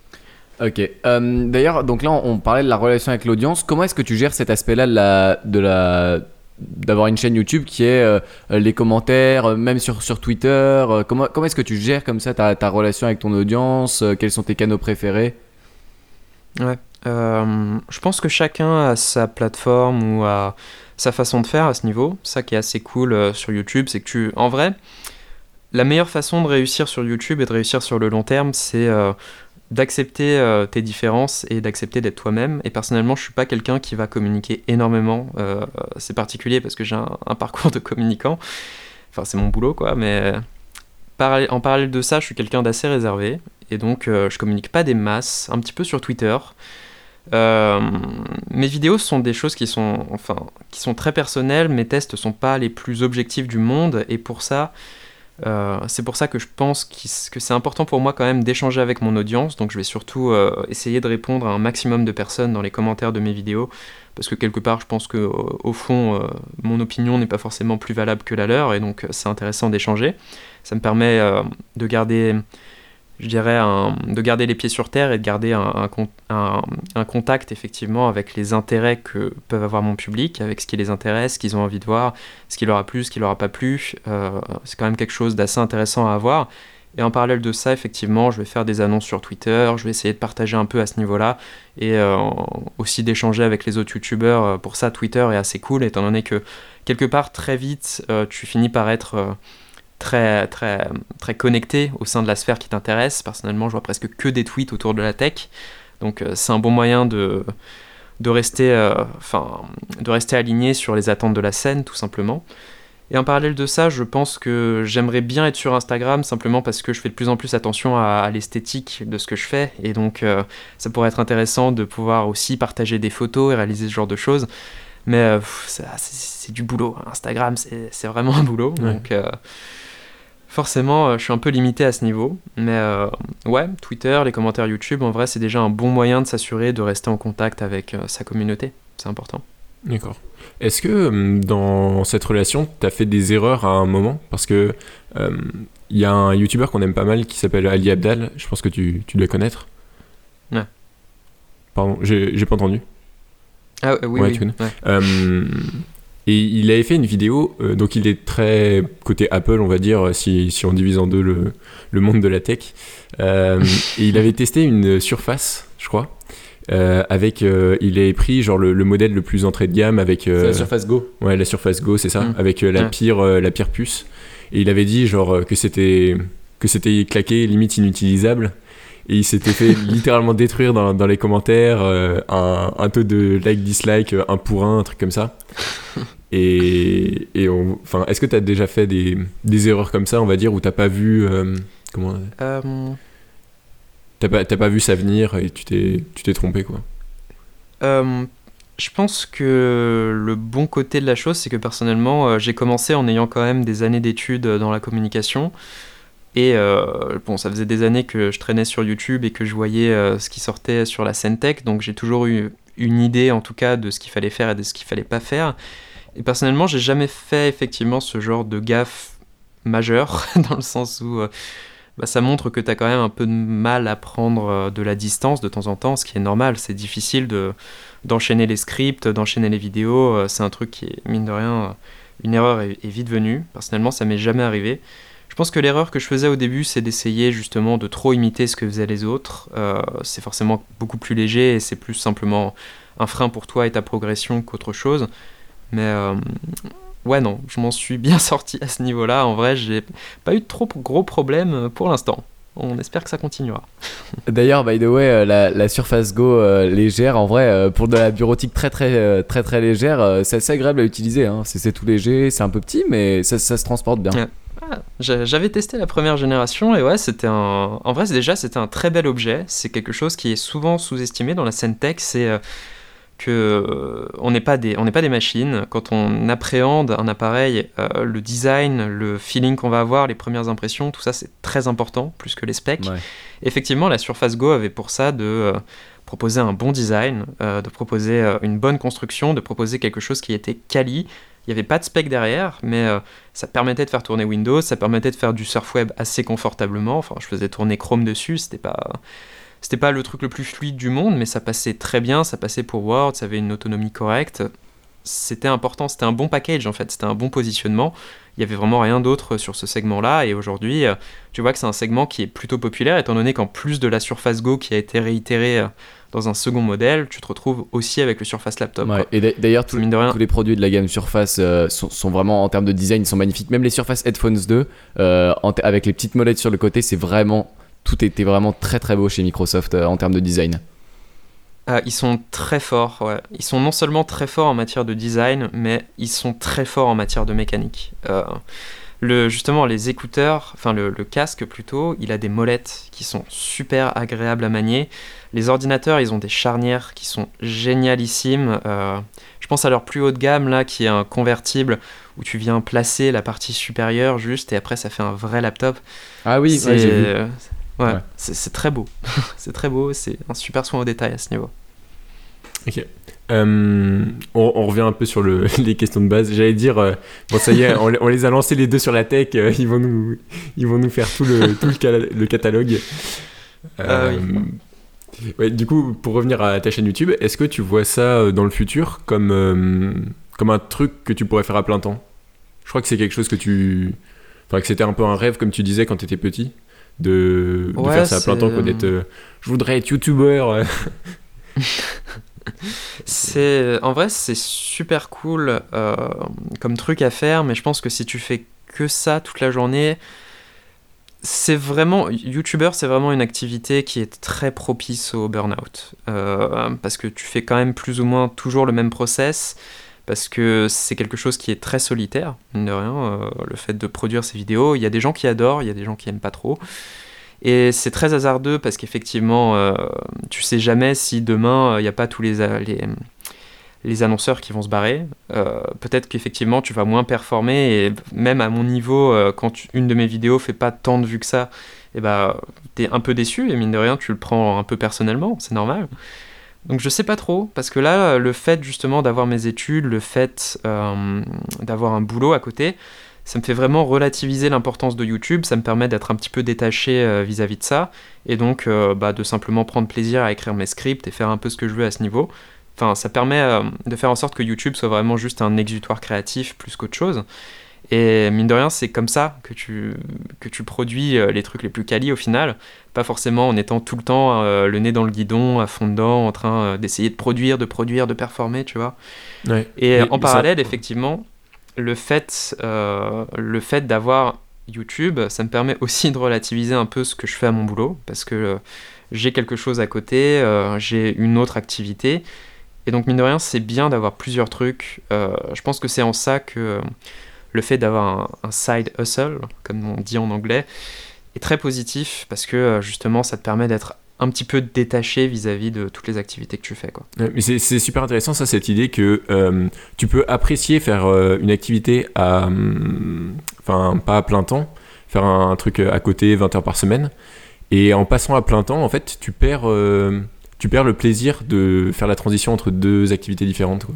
Ok. Euh, d'ailleurs, donc là, on parlait de la relation avec l'audience. Comment est-ce que tu gères cet aspect-là de la, de la, d'avoir une chaîne YouTube qui est euh, les commentaires, euh, même sur, sur Twitter Comment, comment est-ce que tu gères comme ça ta, ta relation avec ton audience Quels sont tes canaux préférés? Ouais. Je pense que chacun a sa plateforme ou a sa façon de faire à ce niveau. Ça qui est assez cool sur YouTube, c'est que tu, en vrai, la meilleure façon de réussir sur YouTube et de réussir sur le long terme, c'est d'accepter euh, tes différences et d'accepter d'être toi-même. Et personnellement, je suis pas quelqu'un qui va communiquer énormément. Euh, c'est particulier parce que j'ai un, parcours de communicant. Enfin, c'est mon boulot, quoi. Mais en parallèle de ça, je suis quelqu'un d'assez réservé. Et donc, euh, je communique pas des masses, un petit peu sur Twitter. Mes vidéos sont des choses qui sont, enfin, qui sont très personnelles. Mes tests sont pas les plus objectifs du monde. Et pour ça, euh, c'est pour ça que je pense que c'est important pour moi quand même d'échanger avec mon audience, donc je vais surtout euh, essayer de répondre à un maximum de personnes dans les commentaires de mes vidéos, parce que quelque part je pense que au fond euh, mon opinion n'est pas forcément plus valable que la leur, et donc c'est intéressant d'échanger. Ça me permet de garder je dirais, de garder les pieds sur terre et de garder un, contact effectivement avec les intérêts que peuvent avoir mon public, avec ce qui les intéresse, ce qu'ils ont envie de voir, ce qui leur a plu, ce qui leur a pas plu. Euh, c'est quand même quelque chose d'assez intéressant à avoir. Et en parallèle de ça, effectivement, je vais faire des annonces sur Twitter, je vais essayer de partager un peu à ce niveau-là et euh, aussi d'échanger avec les autres youtubeurs. Euh, pour ça, Twitter est assez cool, étant donné que quelque part, très vite, tu finis par être très, très, très connecté au sein de la sphère qui t'intéresse. Personnellement, je vois presque que des tweets autour de la tech. Donc euh, c'est un bon moyen de, de, rester, euh, enfin, de rester aligné sur les attentes de la scène, tout simplement. Et en parallèle de ça, je pense que j'aimerais bien être sur Instagram simplement parce que je fais de plus en plus attention à, l'esthétique de ce que je fais. Et donc, euh, ça pourrait être intéressant de pouvoir aussi partager des photos et réaliser ce genre de choses. Mais c'est du boulot. Instagram, c'est vraiment un boulot. Donc, forcément, euh, je suis un peu limité à ce niveau. Mais euh, ouais, Twitter, les commentaires YouTube, en vrai, c'est déjà un bon moyen de s'assurer de rester en contact avec euh, sa communauté. C'est important. D'accord. Est-ce que dans cette relation, tu as fait des erreurs à un moment? Parce que il y a un YouTuber qu'on aime pas mal qui s'appelle Ali Abdal. Je pense que tu, tu dois connaître. Ouais. Pardon, j'ai pas entendu. Ah oui, ouais, oui. Tu connais. Et il avait fait une vidéo, euh, donc il est très côté Apple, on va dire, si, si on divise en deux le, le monde de la tech. Euh, et il avait testé une surface, je crois. Euh, avec, euh, il est pris genre le, le modèle le plus entrée de gamme avec C'est euh, la Surface Go. ouais la Surface Go, c'est ça, Mm. avec euh, la Ouais. pire euh, la pire puce. Et il avait dit genre euh, que c'était que c'était claqué, limite inutilisable. Et il s'était fait littéralement détruire dans, dans les commentaires, euh, un, un taux de like dislike euh, un pour un, un truc comme ça. Et, et on- enfin, est-ce que tu as déjà fait des, des erreurs comme ça, on va dire, où t'as pas vu euh, comment Euh, t'as pas, t'as pas vu ça venir et tu t'es tu t'es trompé quoi? Je pense que le bon côté de la chose, c'est que personnellement, j'ai commencé en ayant quand même des années d'études dans la communication. Et euh, bon, ça faisait des années que je traînais sur YouTube et que je voyais euh, ce qui sortait sur la scène tech. Donc j'ai toujours eu une idée, en tout cas, de ce qu'il fallait faire et de ce qu'il fallait pas faire. Et personnellement, j'ai jamais fait effectivement ce genre de gaffe majeure, dans le sens où euh, bah, ça montre que tu as quand même un peu de mal à prendre de la distance de temps en temps, ce qui est normal. C'est difficile de d'enchaîner les scripts, d'enchaîner les vidéos. C'est un truc qui mine de rien, une erreur est, est vite venue. Personnellement, ça m'est jamais arrivé. Je pense que l'erreur que je faisais au début, c'est d'essayer justement de trop imiter ce que faisaient les autres. Euh, c'est forcément beaucoup plus léger et c'est plus simplement un frein pour toi et ta progression qu'autre chose. Mais euh, ouais, non, je m'en suis bien sorti à ce niveau-là. En vrai, j'ai pas eu de trop gros problèmes pour l'instant. On espère que ça continuera. D'ailleurs, by the way, euh, la, la Surface Go euh, légère, en vrai, euh, pour de la bureautique très très très très légère, euh, c'est assez agréable à utiliser. hein. C'est c'est tout léger, c'est un peu petit, mais ça, ça se transporte bien. Ouais. Ah, j'a- J'avais testé la première génération et ouais, c'était un. En vrai, déjà, c'était un très bel objet. C'est quelque chose qui est souvent sous-estimé dans la scène tech. C'est euh, que euh, on n'est pas des, on n'est pas des machines. Quand on appréhende un appareil, euh, le design, le feeling qu'on va avoir, les premières impressions, tout ça, c'est très important, plus que les specs. Ouais. Effectivement, la Surface Go avait pour ça de euh, proposer un bon design, de proposer une bonne construction, de proposer quelque chose qui était quali. Il n'y avait pas de spec derrière, mais euh, ça permettait de faire tourner Windows, ça permettait de faire du surf web assez confortablement. Enfin, je faisais tourner Chrome dessus, c'était pas. C'était pas le truc le plus fluide du monde, mais ça passait très bien, ça passait pour Word, ça avait une autonomie correcte. C'était important, c'était un bon package en fait, c'était un bon positionnement. Il y avait vraiment rien d'autre sur ce segment-là, et aujourd'hui, euh, tu vois que c'est un segment qui est plutôt populaire, étant donné qu'en plus de la Surface Go qui a été réitérée euh, dans un second modèle, tu te retrouves aussi avec le Surface Laptop. Ouais. Et d'a- d'ailleurs, tous les produits de la gamme Surface euh, sont, sont vraiment en termes de design, ils sont magnifiques. Même les Surface Headphones 2, euh, avec les petites molettes sur le côté, c'est vraiment tout était vraiment très très beau chez Microsoft euh, en termes de design. Ah, ils sont très forts, ouais. Ils sont non seulement très forts en matière de design, mais ils sont très forts en matière de mécanique. Le, justement, les écouteurs, enfin le, le casque plutôt, il a des molettes qui sont super agréables à manier. Les ordinateurs, ils ont des charnières qui sont génialissimes. Euh, je pense à leur plus haut de gamme, là, qui est un convertible où tu viens placer la partie supérieure juste et après ça fait un vrai laptop. Ah oui, C'est- ouais, euh, ouais, Ouais. très beau. c'est très beau, c'est un super soin au détail à ce niveau. Euh, on, on revient un peu sur le, les questions de base. J'allais dire, euh, bon ça y est, on, les- on les a lancés les deux sur la tech. euh, ils vont nous, ils vont nous faire tout le, tout le, catalogue. Ah oui. ouais, du coup, pour revenir à ta chaîne YouTube, est-ce que tu vois ça dans le futur comme, comme un truc que tu pourrais faire à plein temps? Je crois que c'est quelque chose que tu, enfin que c'était un peu un rêve comme tu disais quand tu étais petit. De, de Ouais, faire ça à plein temps, d'être, je voudrais être youtubeur. C'est en vrai c'est super cool euh, comme truc à faire, mais je pense que si tu fais que ça toute la journée, c'est vraiment YouTuber, c'est vraiment une activité qui est très propice au burn-out Euh, parce que tu fais quand même plus ou moins toujours le même process. Parce que c'est quelque chose qui est très solitaire, mine de rien, euh, le fait de produire ces vidéos. Il y a des gens qui adorent, il y a des gens qui aiment pas trop. Et c'est très hasardeux parce qu'effectivement, euh, tu sais jamais si demain il n'y a pas tous les, a- les, les annonceurs qui vont se barrer. Euh, Peut-être qu'effectivement tu vas moins performer et même à mon niveau, euh, quand une de mes vidéos fait pas tant de vues que ça, et bah t'es un peu déçu et mine de rien tu le prends un peu personnellement, c'est normal. Donc je sais pas trop, parce que là, le fait justement d'avoir mes études, le fait euh, d'avoir un boulot à côté, ça me fait vraiment relativiser l'importance de YouTube, ça me permet d'être un petit peu détaché euh, vis-à-vis de ça, et donc euh, bah, de simplement prendre plaisir à écrire mes scripts et faire un peu ce que je veux à ce niveau. Enfin, ça permet euh, de faire en sorte que YouTube soit vraiment juste un exutoire créatif plus qu'autre chose. Et mine de rien, c'est comme ça que tu, que tu produis les trucs les plus quali au final. Pas forcément en étant tout le temps euh, le nez dans le guidon, à fond dedans, en train euh, d'essayer de produire, de produire, de performer, tu vois. Ouais. Et Mais en parallèle, effectivement, le fait, euh, fait d'avoir YouTube, ça me permet aussi de relativiser un peu ce que je fais à mon boulot, parce que euh, j'ai quelque chose à côté, euh, j'ai une autre activité. Et donc, mine de rien, c'est bien d'avoir plusieurs trucs. Je pense que c'est en ça que le fait d'avoir un, un side hustle, comme on dit en anglais, est très positif, parce que justement, ça te permet d'être un petit peu détaché vis-à-vis de toutes les activités que tu fais. Quoi. Mais c'est super intéressant ça, cette idée que euh, tu peux apprécier faire euh, une activité à, hum, enfin pas à plein temps, faire un, un truc à côté 20 heures par semaine, et en passant à plein temps, en fait, tu perds, euh, tu perds le plaisir de faire la transition entre deux activités différentes. Quoi.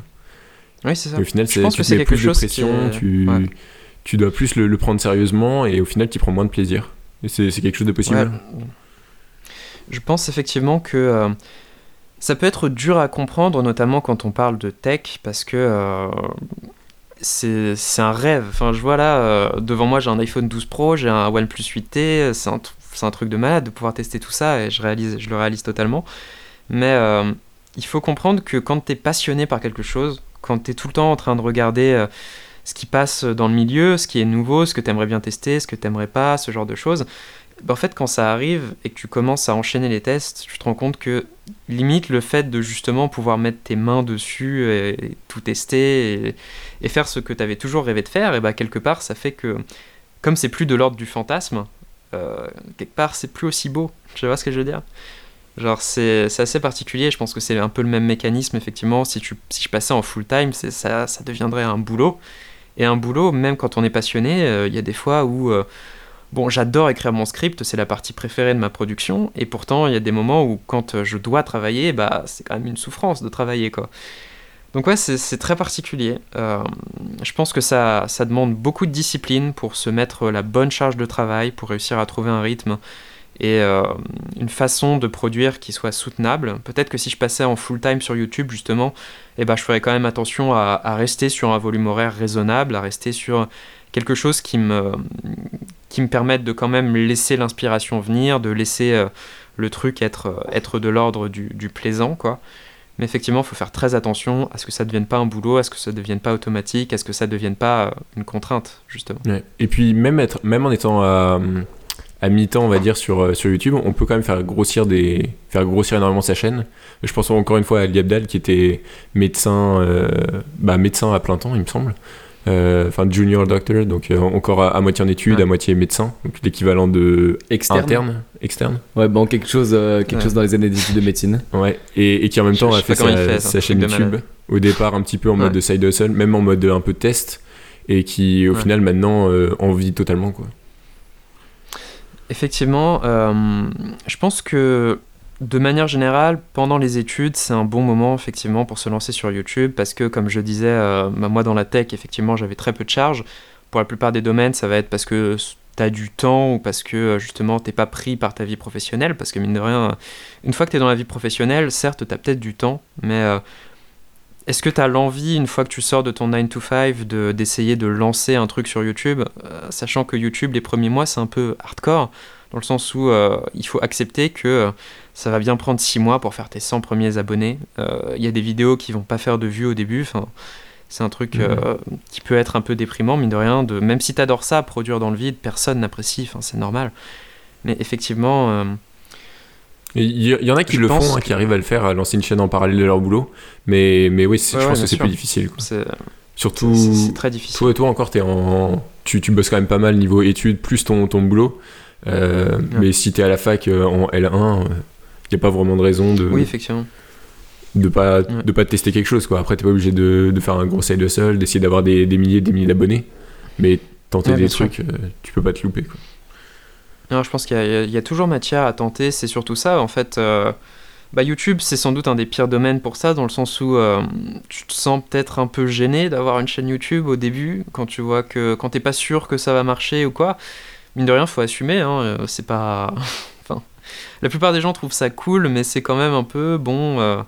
Oui, c'est ça. Et au final, Je c'est- pense que c'est quelque plus de chose qui pression, est- tu, ouais. tu dois plus le, le prendre sérieusement, et au final, tu prends moins de plaisir. Et c'est c'est quelque chose de possible. Ouais. Je pense effectivement que euh, ça peut être dur à comprendre, notamment quand on parle de tech, parce que euh, c'est un rêve. Enfin, je vois là, euh, devant moi, j'ai un iPhone 12 Pro, j'ai un OnePlus 8T, c'est un, truc de malade de pouvoir tester tout ça, et je, réalise, je le réalise totalement. Mais il faut comprendre que quand tu es passionné par quelque chose, quand tu es tout le temps en train de regarder ce qui passe dans le milieu, ce qui est nouveau, ce que tu aimerais bien tester, ce que tu aimerais pas, ce genre de choses, en fait, quand ça arrive et que tu commences à enchaîner les tests, tu te rends compte que limite le fait de justement pouvoir mettre tes mains dessus et, tout tester et, et faire ce que tu avais toujours rêvé de faire, et bah quelque part ça fait que comme c'est plus de l'ordre du fantasme, euh, quelque part c'est plus aussi beau. Tu vois ce que je veux dire? Genre c'est assez particulier, je pense que c'est un peu le même mécanisme effectivement, si, tu, si je passais en full time, ça, ça deviendrait un boulot. Et un boulot, même quand on est passionné, euh, il y a des fois où... euh, Bon, j'adore écrire mon script, c'est la partie préférée de ma production, et pourtant il y a des moments où quand euh, je dois travailler, bah c'est quand même une souffrance de travailler quoi. Donc ouais, c'est très particulier. Euh, je pense que ça, demande beaucoup de discipline pour se mettre la bonne charge de travail, pour réussir à trouver un rythme et euh, une façon de produire qui soit soutenable. Peut-être que si je passais en full time sur YouTube justement, eh ben, je ferais quand même attention à rester sur un volume horaire raisonnable, à rester sur quelque chose qui me, qui me permette de quand même laisser l'inspiration venir, de laisser euh, le truc être, euh, être de l'ordre du, plaisant, quoi. Mais effectivement, il faut faire très attention à ce que ça ne devienne pas un boulot, à ce que ça ne devienne pas automatique, à ce que ça ne devienne pas euh, une contrainte, justement. Et puis même, être, même en étant à, mi-temps, on va dire, sur, sur YouTube, on peut quand même faire grossir, des, faire grossir énormément sa chaîne. Je pense encore une fois à Ali Abdal qui était médecin, bah, médecin à plein temps, il me semble. Euh, Enfin, junior doctor, donc euh, encore à, à moitié en études, Ouais. à moitié médecin. Donc l'équivalent de Externe. interne, externe. Ouais, bon, quelque chose, euh, quelque Ouais. chose dans les années d'études de médecine. Ouais. Et, et qui en même Je- temps je a fait sa, fait, chaîne YouTube. Au départ, un petit peu en mode de side hustle, même en mode un peu test. Et qui, au Ouais. final, maintenant, euh, en vit totalement, quoi. Effectivement, euh, je pense que de manière générale, pendant les études, c'est un bon moment effectivement pour se lancer sur YouTube parce que, comme je disais, euh, bah, moi dans la tech, effectivement, j'avais très peu de charges. Pour la plupart des domaines, ça va être parce que tu as du temps ou parce que euh, justement t'es pas pris par ta vie professionnelle. Parce que mine de rien, une fois que tu es dans la vie professionnelle, certes, tu as peut-être du temps, mais euh, est-ce que tu as l'envie, une fois que tu sors de ton 9 to 5, de- d'essayer de, lancer un truc sur YouTube, sachant que YouTube, les premiers mois, c'est un peu hardcore, dans le sens où il faut accepter que ça va bien prendre 6 mois pour faire tes 100 premiers abonnés. Euh, Il y a des vidéos qui vont pas faire de vues au début, enfin, c'est un truc euh, qui peut être un peu déprimant, mine de rien. De, même si tu adores ça, produire dans le vide, personne n'apprécie, enfin, c'est normal. Mais effectivement, euh, Il y, il y en a qui le font, hein, qui arrivent à le faire, à lancer une chaîne en parallèle de leur boulot. Mais, mais oui, Ouais, je pense que c'est plus difficile. quoi. Surtout, c'est- très difficile. toi encore, es en... tu, tu bosses quand même pas mal niveau études, plus ton, ton boulot. Euh, Mais si t'es à la fac euh, en L1, il n'y a pas vraiment de raison de Oui, effectivement. de pas, Ouais. de pas tester quelque chose. Quoi. Après, t'es pas obligé de, de faire un gros side hustle, d'essayer d'avoir des, des milliers des milliers d'abonnés. Mais tenter Ouais, des trucs, euh, tu peux pas te louper. Quoi. Non, je pense qu'il y, a- il y a toujours matière à tenter, c'est surtout ça. En fait, euh, bah, YouTube, c'est sans doute un des pires domaines pour ça, dans le sens où euh, tu te sens peut-être un peu gêné d'avoir une chaîne YouTube au début, quand tu vois que quand t'es pas sûr que ça va marcher ou quoi. Mine de rien, faut assumer, hein, euh, c'est pas. La plupart des gens trouvent ça cool, mais c'est quand même un peu bon. euh,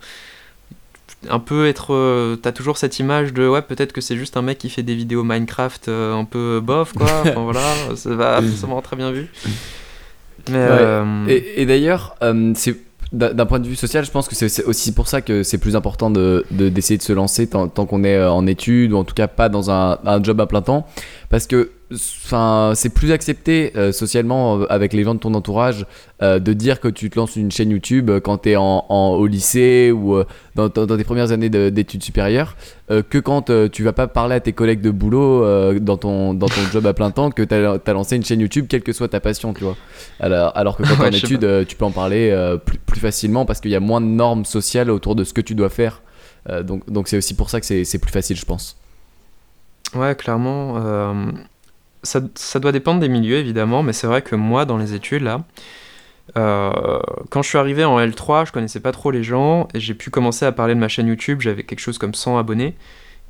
un peu être. T'as toujours cette image de ouais, peut-être que c'est juste un mec qui fait des vidéos Minecraft un peu bof, quoi. Enfin voilà, ça va forcément très bien vu. Mais, Et, et d'ailleurs, c'est d'un point de vue social, je pense que c'est aussi pour ça que c'est plus important d'essayer de, d'essayer de, se lancer tant, tant qu'on est en études ou en tout cas pas dans un, un job à plein temps. Parce que enfin c'est plus accepté euh, socialement euh, avec les gens de ton entourage euh, de dire que tu te lances une chaîne YouTube quand tu es en, au lycée ou dans, dans, tes premières années d'études supérieures que quand tu vas pas parler à tes collègues de boulot dans, ton, dans ton job à plein temps que tu as, lancé une chaîne YouTube quelle que soit ta passion tu vois. Alors, alors que quand tu es en études tu peux en parler plus, plus, facilement parce qu'il y a moins de normes sociales autour de ce que tu dois faire. Donc donc c'est aussi pour ça que c'est plus facile je pense. Ouais, clairement ça, doit dépendre des milieux évidemment, mais c'est vrai que moi dans les études là, euh, quand je suis arrivé en L3, je connaissais pas trop les gens et j'ai pu commencer à parler de ma chaîne YouTube. J'avais quelque chose comme 100 abonnés.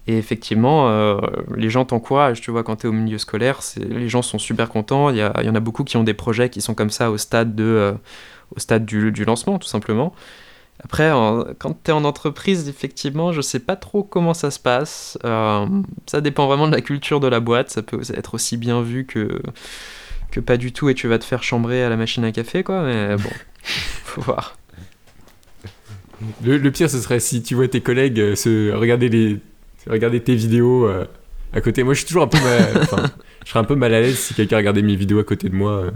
Et effectivement, euh, les gens t'encouragent, tu vois, quand tu es au milieu scolaire, les gens sont super contents. Il y, en a beaucoup qui ont des projets qui sont comme ça au stade, de, euh, du, lancement, tout simplement. Après, quand tu es en entreprise, effectivement, je sais pas trop comment ça se passe. Euh, ça dépend vraiment de la culture de la boîte. Ça peut être aussi bien vu que, que pas du tout et tu vas te faire chambrer à la machine à café, quoi. Mais bon, faut voir. Le, pire, ce serait si tu vois tes collègues euh, se regarder, les, regarder tes vidéos euh, à côté. Moi, je suis toujours un peu mal, je serais un peu mal à l'aise si quelqu'un regardait mes vidéos à côté de moi.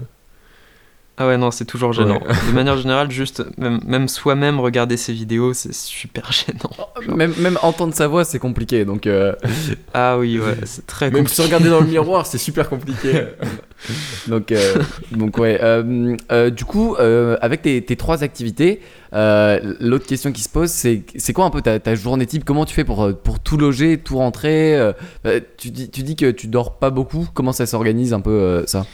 Ah ouais, non, c'est toujours gênant. De manière générale, juste, même, même soi-même regarder ses vidéos, c'est super gênant. Même, même entendre sa voix, c'est compliqué, donc... Euh, ah oui, ouais, c'est très compliqué. Même se regarder dans le miroir, c'est super compliqué. donc, euh, donc ouais. Euh, du coup, avec tes, tes, trois activités, l'autre question qui se pose, c'est c'est quoi un peu ta, ta, journée type? Comment tu fais pour, pour tout loger, tout rentrer? Tu, dis, tu dis que tu dors pas beaucoup. Comment ça s'organise un peu, ça?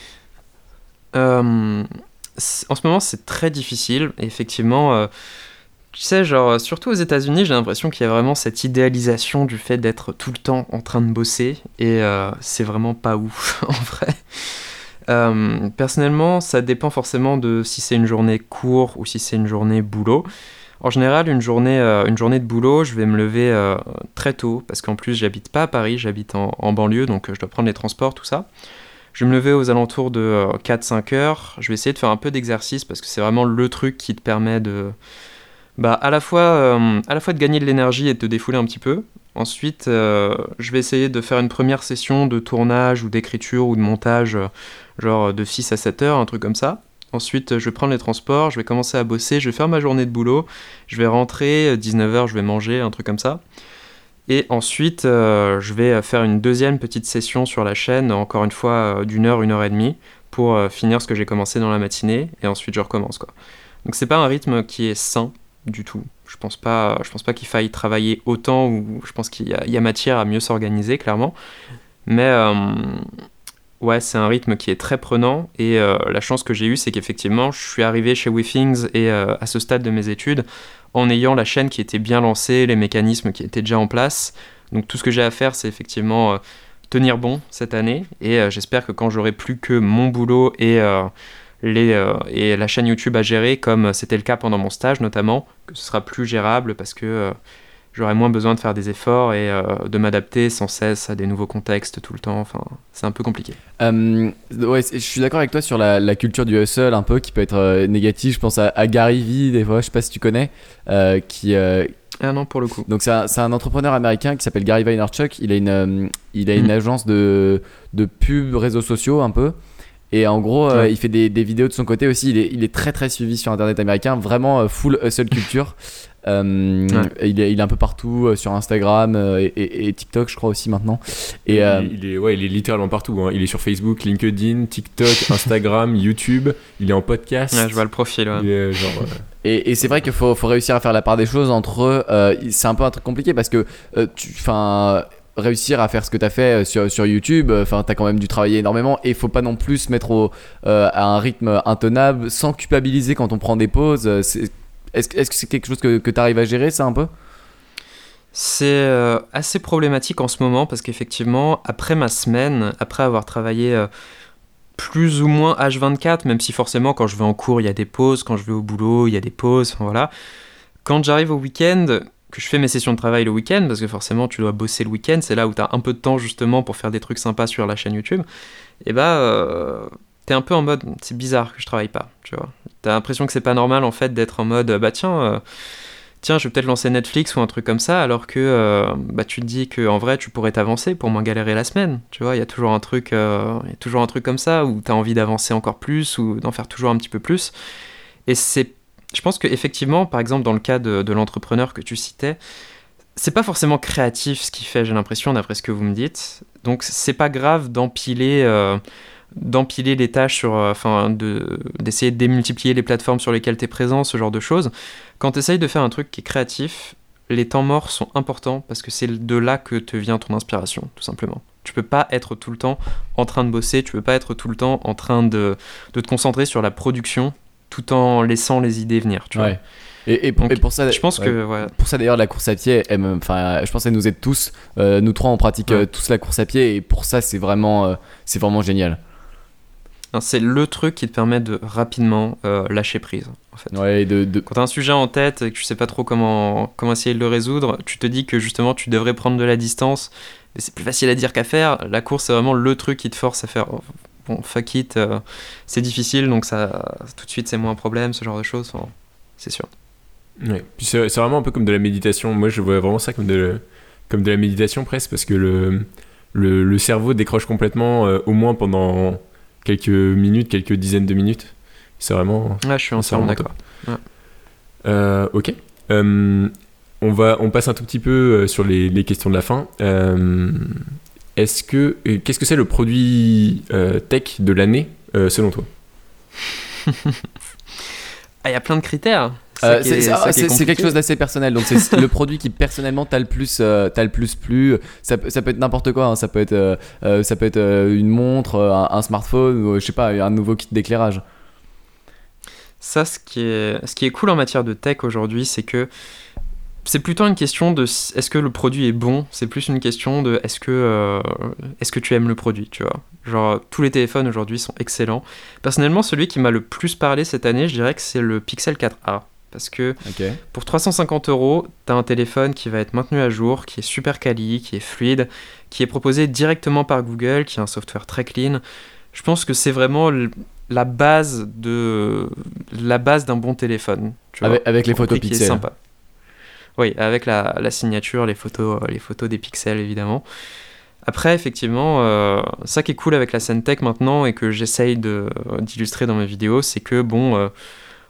En ce moment, c'est très difficile. effectivement, euh, tu sais, genre, surtout aux États-Unis, j'ai l'impression qu'il y a vraiment cette idéalisation du fait d'être tout le temps en train de bosser. Et euh, c'est vraiment pas ouf, en vrai. Euh, personnellement, ça dépend forcément de si c'est une journée court ou si c'est une journée boulot. En général, une journée, une journée de boulot, je vais me lever très tôt parce qu'en plus, j'habite pas à Paris, j'habite en, en, banlieue, donc je dois prendre les transports, tout ça. Je vais me lever aux alentours de 4-5 euh, heures. Je vais essayer de faire un peu d'exercice parce que c'est vraiment le truc qui te permet de. Bah, à, la fois, euh, à la fois de gagner de l'énergie et de te défouler un petit peu. Ensuite, euh, je vais essayer de faire une première session de tournage ou d'écriture ou de montage, genre de 6 à 7 heures, un truc comme ça. Ensuite, je vais prendre les transports, je vais commencer à bosser, je vais faire ma journée de boulot, je vais rentrer, 19h, je vais manger, un truc comme ça. Et ensuite, euh, je vais faire une deuxième petite session sur la chaîne, encore une fois euh, d'une heure, une heure et demie, pour euh, finir ce que j'ai commencé dans la matinée, et ensuite je recommence. Quoi. Donc c'est pas un rythme qui est sain du tout. Je pense pas, je pense pas qu'il faille travailler autant, ou je pense qu'il y, y, a matière à mieux s'organiser, clairement. Mais ouais, c'est un rythme qui est très prenant, et la chance que j'ai eue, c'est qu'effectivement, je suis arrivé chez WeThings et à ce stade de mes études en ayant la chaîne qui était bien lancée, les mécanismes qui étaient déjà en place. Donc tout ce que j'ai à faire, c'est effectivement euh, tenir bon cette année. Et euh, j'espère que quand j'aurai plus que mon boulot et, euh, et la chaîne YouTube à gérer, comme c'était le cas pendant mon stage notamment, que ce sera plus gérable parce que j'aurai moins besoin de faire des efforts et euh, de m'adapter sans cesse à des nouveaux contextes tout le temps. Enfin, c'est un peu compliqué. Euh, ouais, je suis d'accord avec toi sur la, culture du hustle un peu qui peut être euh, négative. Je pense à, Gary Vee des fois, je sais pas si tu connais, qui. ah non, pour le coup. Donc c'est un, un, entrepreneur américain qui s'appelle Gary Vaynerchuk. Il a une, il a une mm. agence de, de pub réseaux sociaux un peu. Et en gros, il fait des, des, vidéos de son côté aussi. Il est, il est, très très suivi sur Internet américain. Vraiment full hustle culture. Euh, il, est, il, est, un peu partout euh, sur Instagram euh, et, TikTok, je crois aussi maintenant. Et, il, est, ouais, il est littéralement partout. Hein. Il est sur Facebook, LinkedIn, TikTok, Instagram, YouTube. Il est en podcast. je vois le profil. genre, et, c'est vrai qu'il faut, faut, réussir à faire la part des choses entre. c'est un peu un truc compliqué parce que. Enfin réussir à faire ce que tu as fait sur, sur YouTube, enfin tu as quand même dû travailler énormément et il faut pas non plus se mettre au, à un rythme intenable sans culpabiliser quand on prend des pauses. Est-ce que c'est quelque chose que, tu arrives à gérer, ça un peu? C'est euh, assez problématique en ce moment parce qu'effectivement, après ma semaine, après avoir travaillé euh, plus ou moins H24, même si forcément quand je vais en cours, il y a des pauses, quand je vais au boulot, il y a des pauses, voilà. Quand j'arrive au week-end, que je fais mes sessions de travail le week-end, parce que forcément tu dois bosser le week-end, c'est là où tu as un peu de temps justement pour faire des trucs sympas sur la chaîne YouTube, et bah euh, t'es un peu en mode c'est bizarre que je travaille pas, tu vois. T'as l'impression que c'est pas normal en fait d'être en mode bah tiens, euh, tiens je vais peut-être lancer Netflix ou un truc comme ça, alors que euh, bah tu te dis que en vrai tu pourrais t'avancer pour moins galérer la semaine, tu vois. Il y a toujours un truc, a toujours un truc comme ça où t'as envie d'avancer encore plus ou d'en faire toujours un petit peu plus. Et c'est je pense qu'effectivement, par exemple, dans le cas de, l'entrepreneur que tu citais, c'est pas forcément créatif ce qu'il fait, j'ai l'impression, d'après ce que vous me dites. Donc c'est pas grave d'empiler. D'empiler les tâches sur euh, enfin de d'essayer de démultiplier les plateformes sur lesquelles tu es présent ce genre de choses quand tu essayes de faire un truc qui est créatif les temps morts sont importants parce que c'est de là que te vient ton inspiration tout simplement tu peux pas être tout le temps en train de bosser tu peux pas être tout le temps en train de, de te concentrer sur la production tout en laissant les idées venir. Tu vois. Et, et, pour, ça, je pense que pour ça d'ailleurs la course à pied, enfin, je pense qu'elle nous aide tous. Euh, nous trois, on pratique euh, tous la course à pied et pour ça, c'est vraiment, euh, c'est vraiment génial. C'est le truc qui te permet de rapidement lâcher prise. En fait. ouais, de, de... Quand tu as un sujet en tête et que tu sais pas trop comment, comment essayer de le résoudre, tu te dis que justement tu devrais prendre de la distance. C'est plus facile à dire qu'à faire. La course, c'est vraiment le truc qui te force à faire bon, fuck it, euh, c'est difficile, donc ça, tout de suite c'est moins un problème, ce genre de choses, c'est sûr. Ouais. Puis c'est, vraiment un peu comme de la méditation. Moi, je vois vraiment ça comme de, comme de la méditation presque, parce que le, le, le cerveau décroche complètement, euh, au moins pendant quelques minutes, quelques dizaines de minutes. C'est vraiment. Ouais, je suis entièrement d'accord. Euh, ok. on, va, on passe un tout petit peu sur les, les questions de la fin. Est-ce que qu'est-ce que c'est le produit euh, tech de l'année euh, selon toi? Ah, Il y a plein de critères. Euh, c'est quelque chose d'assez personnel. Donc c'est le produit qui personnellement t'as le plus, le plus plu. Ça, ça peut être n'importe quoi. Hein. Ça peut être, ça peut être une montre, un, smartphone ou je sais pas, un nouveau kit d'éclairage. Ça, ce qui est, ce qui est cool en matière de tech aujourd'hui, c'est que c'est plutôt une question de est-ce que le produit est bon? C'est plus une question de est-ce que euh, est-ce que tu aimes le produit tu vois? Genre tous les téléphones aujourd'hui sont excellents personnellement celui qui m'a le plus parlé cette année je dirais que c'est le Pixel 4a parce que pour 350 euros t'as un téléphone qui va être maintenu à jour qui est super quali qui est fluide qui est proposé directement par Google qui a un software très clean. Je pense que c'est vraiment la base de la base d'un bon téléphone tu vois, avec, les photos pixels. sympa. Oui, avec la, signature, les photos, euh, les photos des pixels évidemment. Après, effectivement, euh, ça qui est cool avec la scène tech maintenant et que j'essaye d'illustrer dans mes vidéos, c'est que bon, euh,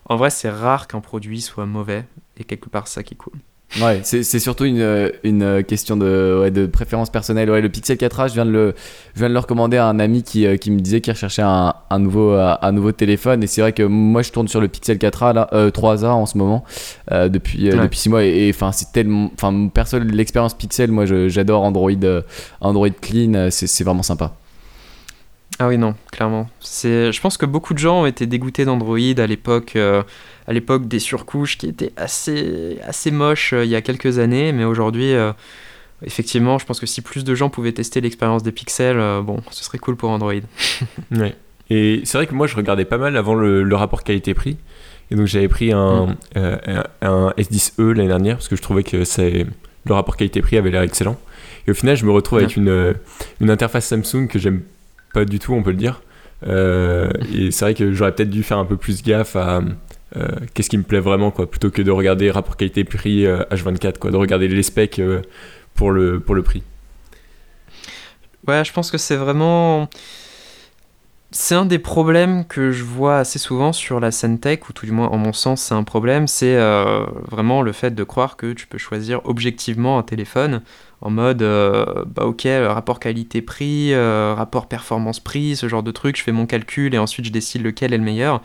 en vrai, c'est rare qu'un produit soit mauvais et quelque part, ça qui est cool. Ouais, c'est surtout une, une question de, ouais, de préférence personnelle. Ouais, le Pixel 4a, je viens de le, je viens de le recommander à un ami qui, euh, qui me disait qu'il recherchait un, un nouveau, euh, un nouveau téléphone. Et c'est vrai que moi, je tourne sur le Pixel 4a, là, 3a euh, en ce moment, depuis, depuis 6 mois. Et enfin, c'est tellement. Enfin, perso, l'expérience Pixel, moi, j'adore Android, Android clean, c'est vraiment sympa. Ah oui, non, clairement. Je pense que beaucoup de gens ont été dégoûtés d'Android à l'époque à l'époque des surcouches qui étaient assez, assez moches euh, il y a quelques années, mais aujourd'hui, euh, effectivement, je pense que si plus de gens pouvaient tester l'expérience des pixels, euh, bon, ce serait cool pour Android. ouais. Et c'est vrai que moi, je regardais pas mal avant le, rapport qualité-prix. Et donc, j'avais pris un, mm. un, S10e l'année dernière parce que je trouvais que c'est, le rapport qualité-prix avait l'air excellent. Et au final, je me retrouve avec une, une interface Samsung que j'aime pas du tout, on peut le dire. et c'est vrai que j'aurais peut-être dû faire un peu plus gaffe à, euh, qu'est-ce qui me plaît vraiment, quoi, plutôt que de regarder rapport qualité-prix H24, euh, quoi, de regarder les specs euh, pour, le, pour le prix. Ouais, je pense que c'est vraiment. C'est un des problèmes que je vois assez souvent sur la scène tech, ou tout du moins en mon sens c'est un problème, c'est vraiment le fait de croire que tu peux choisir objectivement un téléphone en mode bah ok, rapport qualité-prix, rapport performance-prix, ce genre de truc, je fais mon calcul et ensuite je décide lequel est le meilleur.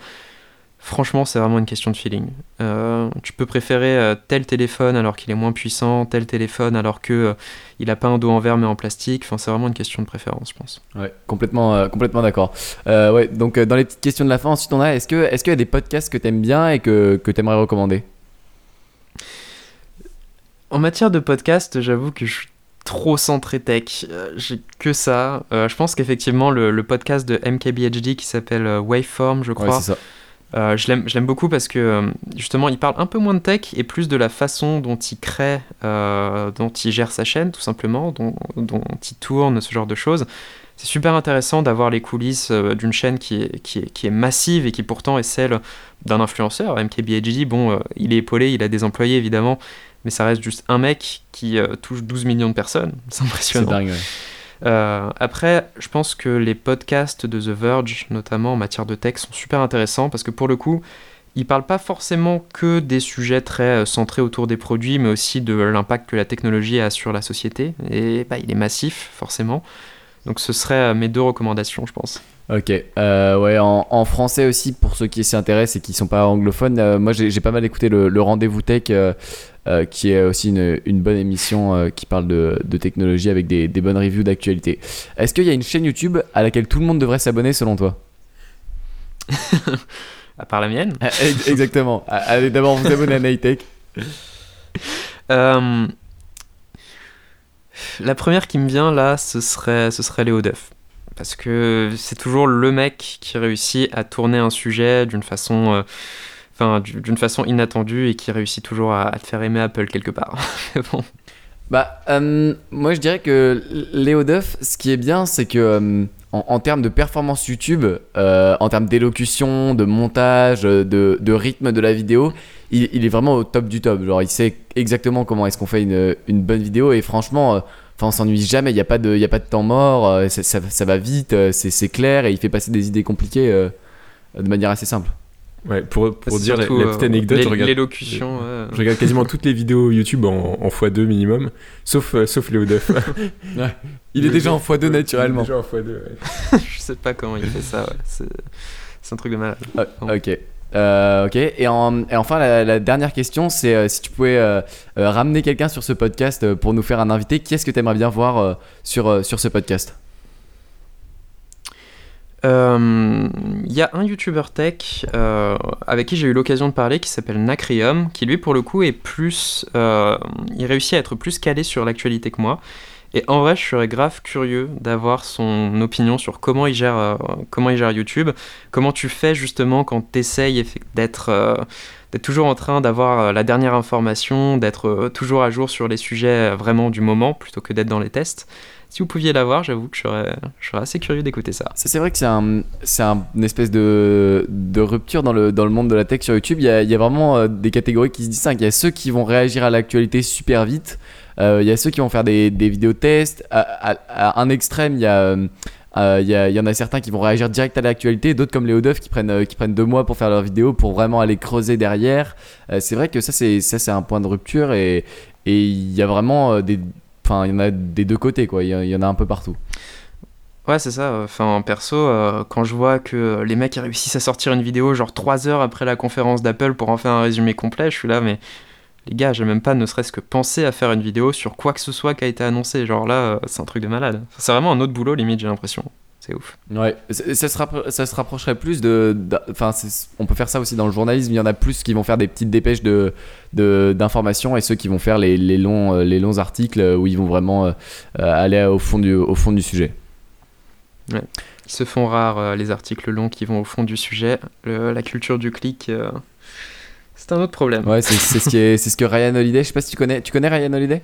Franchement, c'est vraiment une question de feeling. Euh, tu peux préférer euh, tel téléphone alors qu'il est moins puissant, tel téléphone alors que euh, il n'a pas un dos en verre mais en plastique. Enfin, c'est vraiment une question de préférence, je pense. Ouais, complètement, complètement d'accord. ouais, donc dans les petites questions de la fin, ensuite on a, est-ce que, est-ce qu'il y a des podcasts que tu aimes bien et que, que tu aimerais recommander? En matière de podcast, j'avoue que je suis trop centré tech. J'ai que ça. je pense qu'effectivement le, le, podcast de MKBHD qui s'appelle Waveform, je crois. Ouais, c'est ça Euh, je l'aime beaucoup parce que euh, justement il parle un peu moins de tech et plus de la façon dont il crée, euh, dont il gère sa chaîne tout simplement, dont, dont il tourne, ce genre de choses. C'est super intéressant d'avoir les coulisses d'une chaîne qui est, qui, est, qui est, massive et qui pourtant est celle d'un influenceur. MKBHD, bon, il est épaulé, il a des employés évidemment, mais ça reste juste un mec qui touche 12 millions de personnes. C'est impressionnant. C'est dingue, ouais. Euh, après, je pense que les podcasts de The Verge, notamment en matière de tech, sont super intéressants parce que pour le coup, ils parlent pas forcément que des sujets très euh, centrés autour des produits, mais aussi de l'impact que la technologie a sur la société. Et bah, il est massif, forcément. Donc ce serait euh, mes deux recommandations, je pense. Ok, euh, ouais, en, en, français aussi, pour ceux qui s'y intéressent et qui sont pas anglophones, euh, moi j'ai pas mal écouté le, le Rendez-vous Tech, euh, qui est aussi une, une bonne émission qui parle de, de, technologie avec des, des bonnes reviews d'actualité. Est-ce qu'il y a une chaîne YouTube à laquelle tout le monde devrait s'abonner selon toi? À part la mienne? Exactement. Allez d'abord vous abonner à Nightech. la première qui me vient là, ce serait, ce serait Léo Duff parce que c'est toujours le mec qui réussit à tourner un sujet d'une façon, euh, façon inattendue et qui réussit toujours à, à, te faire aimer Apple quelque part. bon. Bah, euh, moi je dirais que Léo Duff, ce qui est bien, c'est que euh, en, termes de performance YouTube, euh, en termes d'élocution, de montage, de, rythme de la vidéo, il, est vraiment au top du top. Genre, il sait exactement comment est-ce qu'on fait une, bonne vidéo. Et franchement Enfin, on s'ennuie jamais, il n'y a, pas de, a pas de temps mort, euh, ça, ça, va vite, euh, c'est clair. Et il fait passer des idées compliquées euh, de manière assez simple. Ouais, pour, pour dire surtout, la, la, petite anecdote, je regarde. Je, je, regarde quasiment toutes les vidéos YouTube en, en x2 minimum, sauf, euh, sauf Léo Duff. ouais. Il est déjà en x2 naturellement. Il est déjà en x2, ouais. je sais pas comment il fait ça, ouais. c'est un truc de malade. Ah, ok. Euh, ok, et, en, et, enfin la, la dernière question, c'est euh, si tu pouvais euh, ramener quelqu'un sur ce podcast pour nous faire un invité, qui est-ce que tu aimerais bien voir sur, sur ce podcast? Il euh, y a un YouTuber tech euh, avec qui j'ai eu l'occasion de parler qui s'appelle Nacrium, qui lui pour le coup est plus, euh, il réussit à être plus calé sur l'actualité que moi. Et en vrai, je serais grave curieux d'avoir son opinion sur comment il gère, comment il gère YouTube, comment tu fais justement quand tu essayes d'être d'être toujours en train d'avoir la dernière information, d'être toujours à jour sur les sujets vraiment du moment plutôt que d'être dans les tests si vous pouviez l'avoir, j'avoue que je serais, assez curieux d'écouter ça. C'est vrai que c'est un, un, une espèce de, de, rupture dans le, dans le monde de la tech sur YouTube. Il y a, vraiment euh, des catégories qui se distinguent. Il y a ceux qui vont réagir à l'actualité super vite. Euh, il y a ceux qui vont faire des, des vidéos tests. À, un extrême, il y a. Euh, y, y, en a certains qui vont réagir direct à l'actualité, d'autres comme Léo Duff qui prennent, euh, qui prennent deux mois pour faire leur vidéo pour vraiment aller creuser derrière. C'est vrai que ça, c'est un point de rupture et il y a vraiment des, Enfin, il y en a des deux côtés, quoi. Il y, en a un peu partout. Ouais, c'est ça. Enfin, perso, euh, quand je vois que les mecs réussissent à sortir une vidéo genre 3 heures après la conférence d'Apple pour en faire un résumé complet, je suis là, mais les gars, j'ai même pas ne serait-ce que pensé à faire une vidéo sur quoi que ce soit qui a été annoncé. Genre là, euh, c'est un truc de malade. C'est vraiment un autre boulot, limite, j'ai l'impression. C'est ouf. Ouais, ça se, ça se rapprocherait plus de. Enfin, on peut faire ça aussi dans le journalisme. Il y en a plus qui vont faire des petites dépêches de d'informations et ceux qui vont faire les, les, longs, euh, les longs articles où ils vont vraiment euh, aller au fond du, au fond du sujet. Ouais. Ils se font rares euh, les articles longs qui vont au fond du sujet. Le, la culture du clic, euh, c'est un autre problème. Ouais, c'est ce, qui est, ce que Ryan Holiday. Je sais pas si tu connais. Tu connais Ryan Holiday?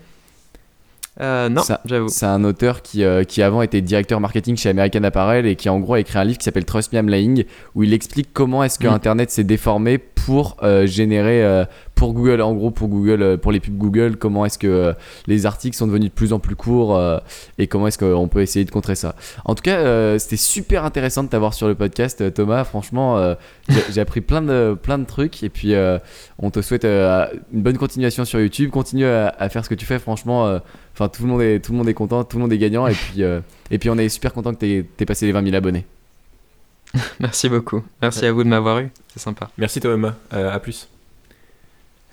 Euh, non, j'avoue. C'est un auteur qui, euh, qui avant était directeur marketing chez American Apparel et qui en gros a écrit un livre qui s'appelle Trust Me I'm Lying où il explique comment est-ce que mmh. Internet s'est déformé pour euh, générer pour Google en gros pour Google pour les pubs Google comment est-ce que les articles sont devenus de plus en plus courts et comment est-ce qu'on peut essayer de contrer ça. En tout cas, c'était super intéressant de t'avoir sur le podcast Thomas. Franchement, j'ai appris plein de plein de trucs et puis on te souhaite une bonne continuation sur YouTube. Continue à, à, faire ce que tu fais. Franchement Enfin, tout le monde est, tout le monde est content, tout le monde est gagnant. Et puis, euh, et puis on est super content que tu aies, passé les 20 000 abonnés. Merci beaucoup. Merci ouais. à vous de m'avoir eu. C'est sympa. Merci Thomas. Euh, à plus.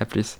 À plus.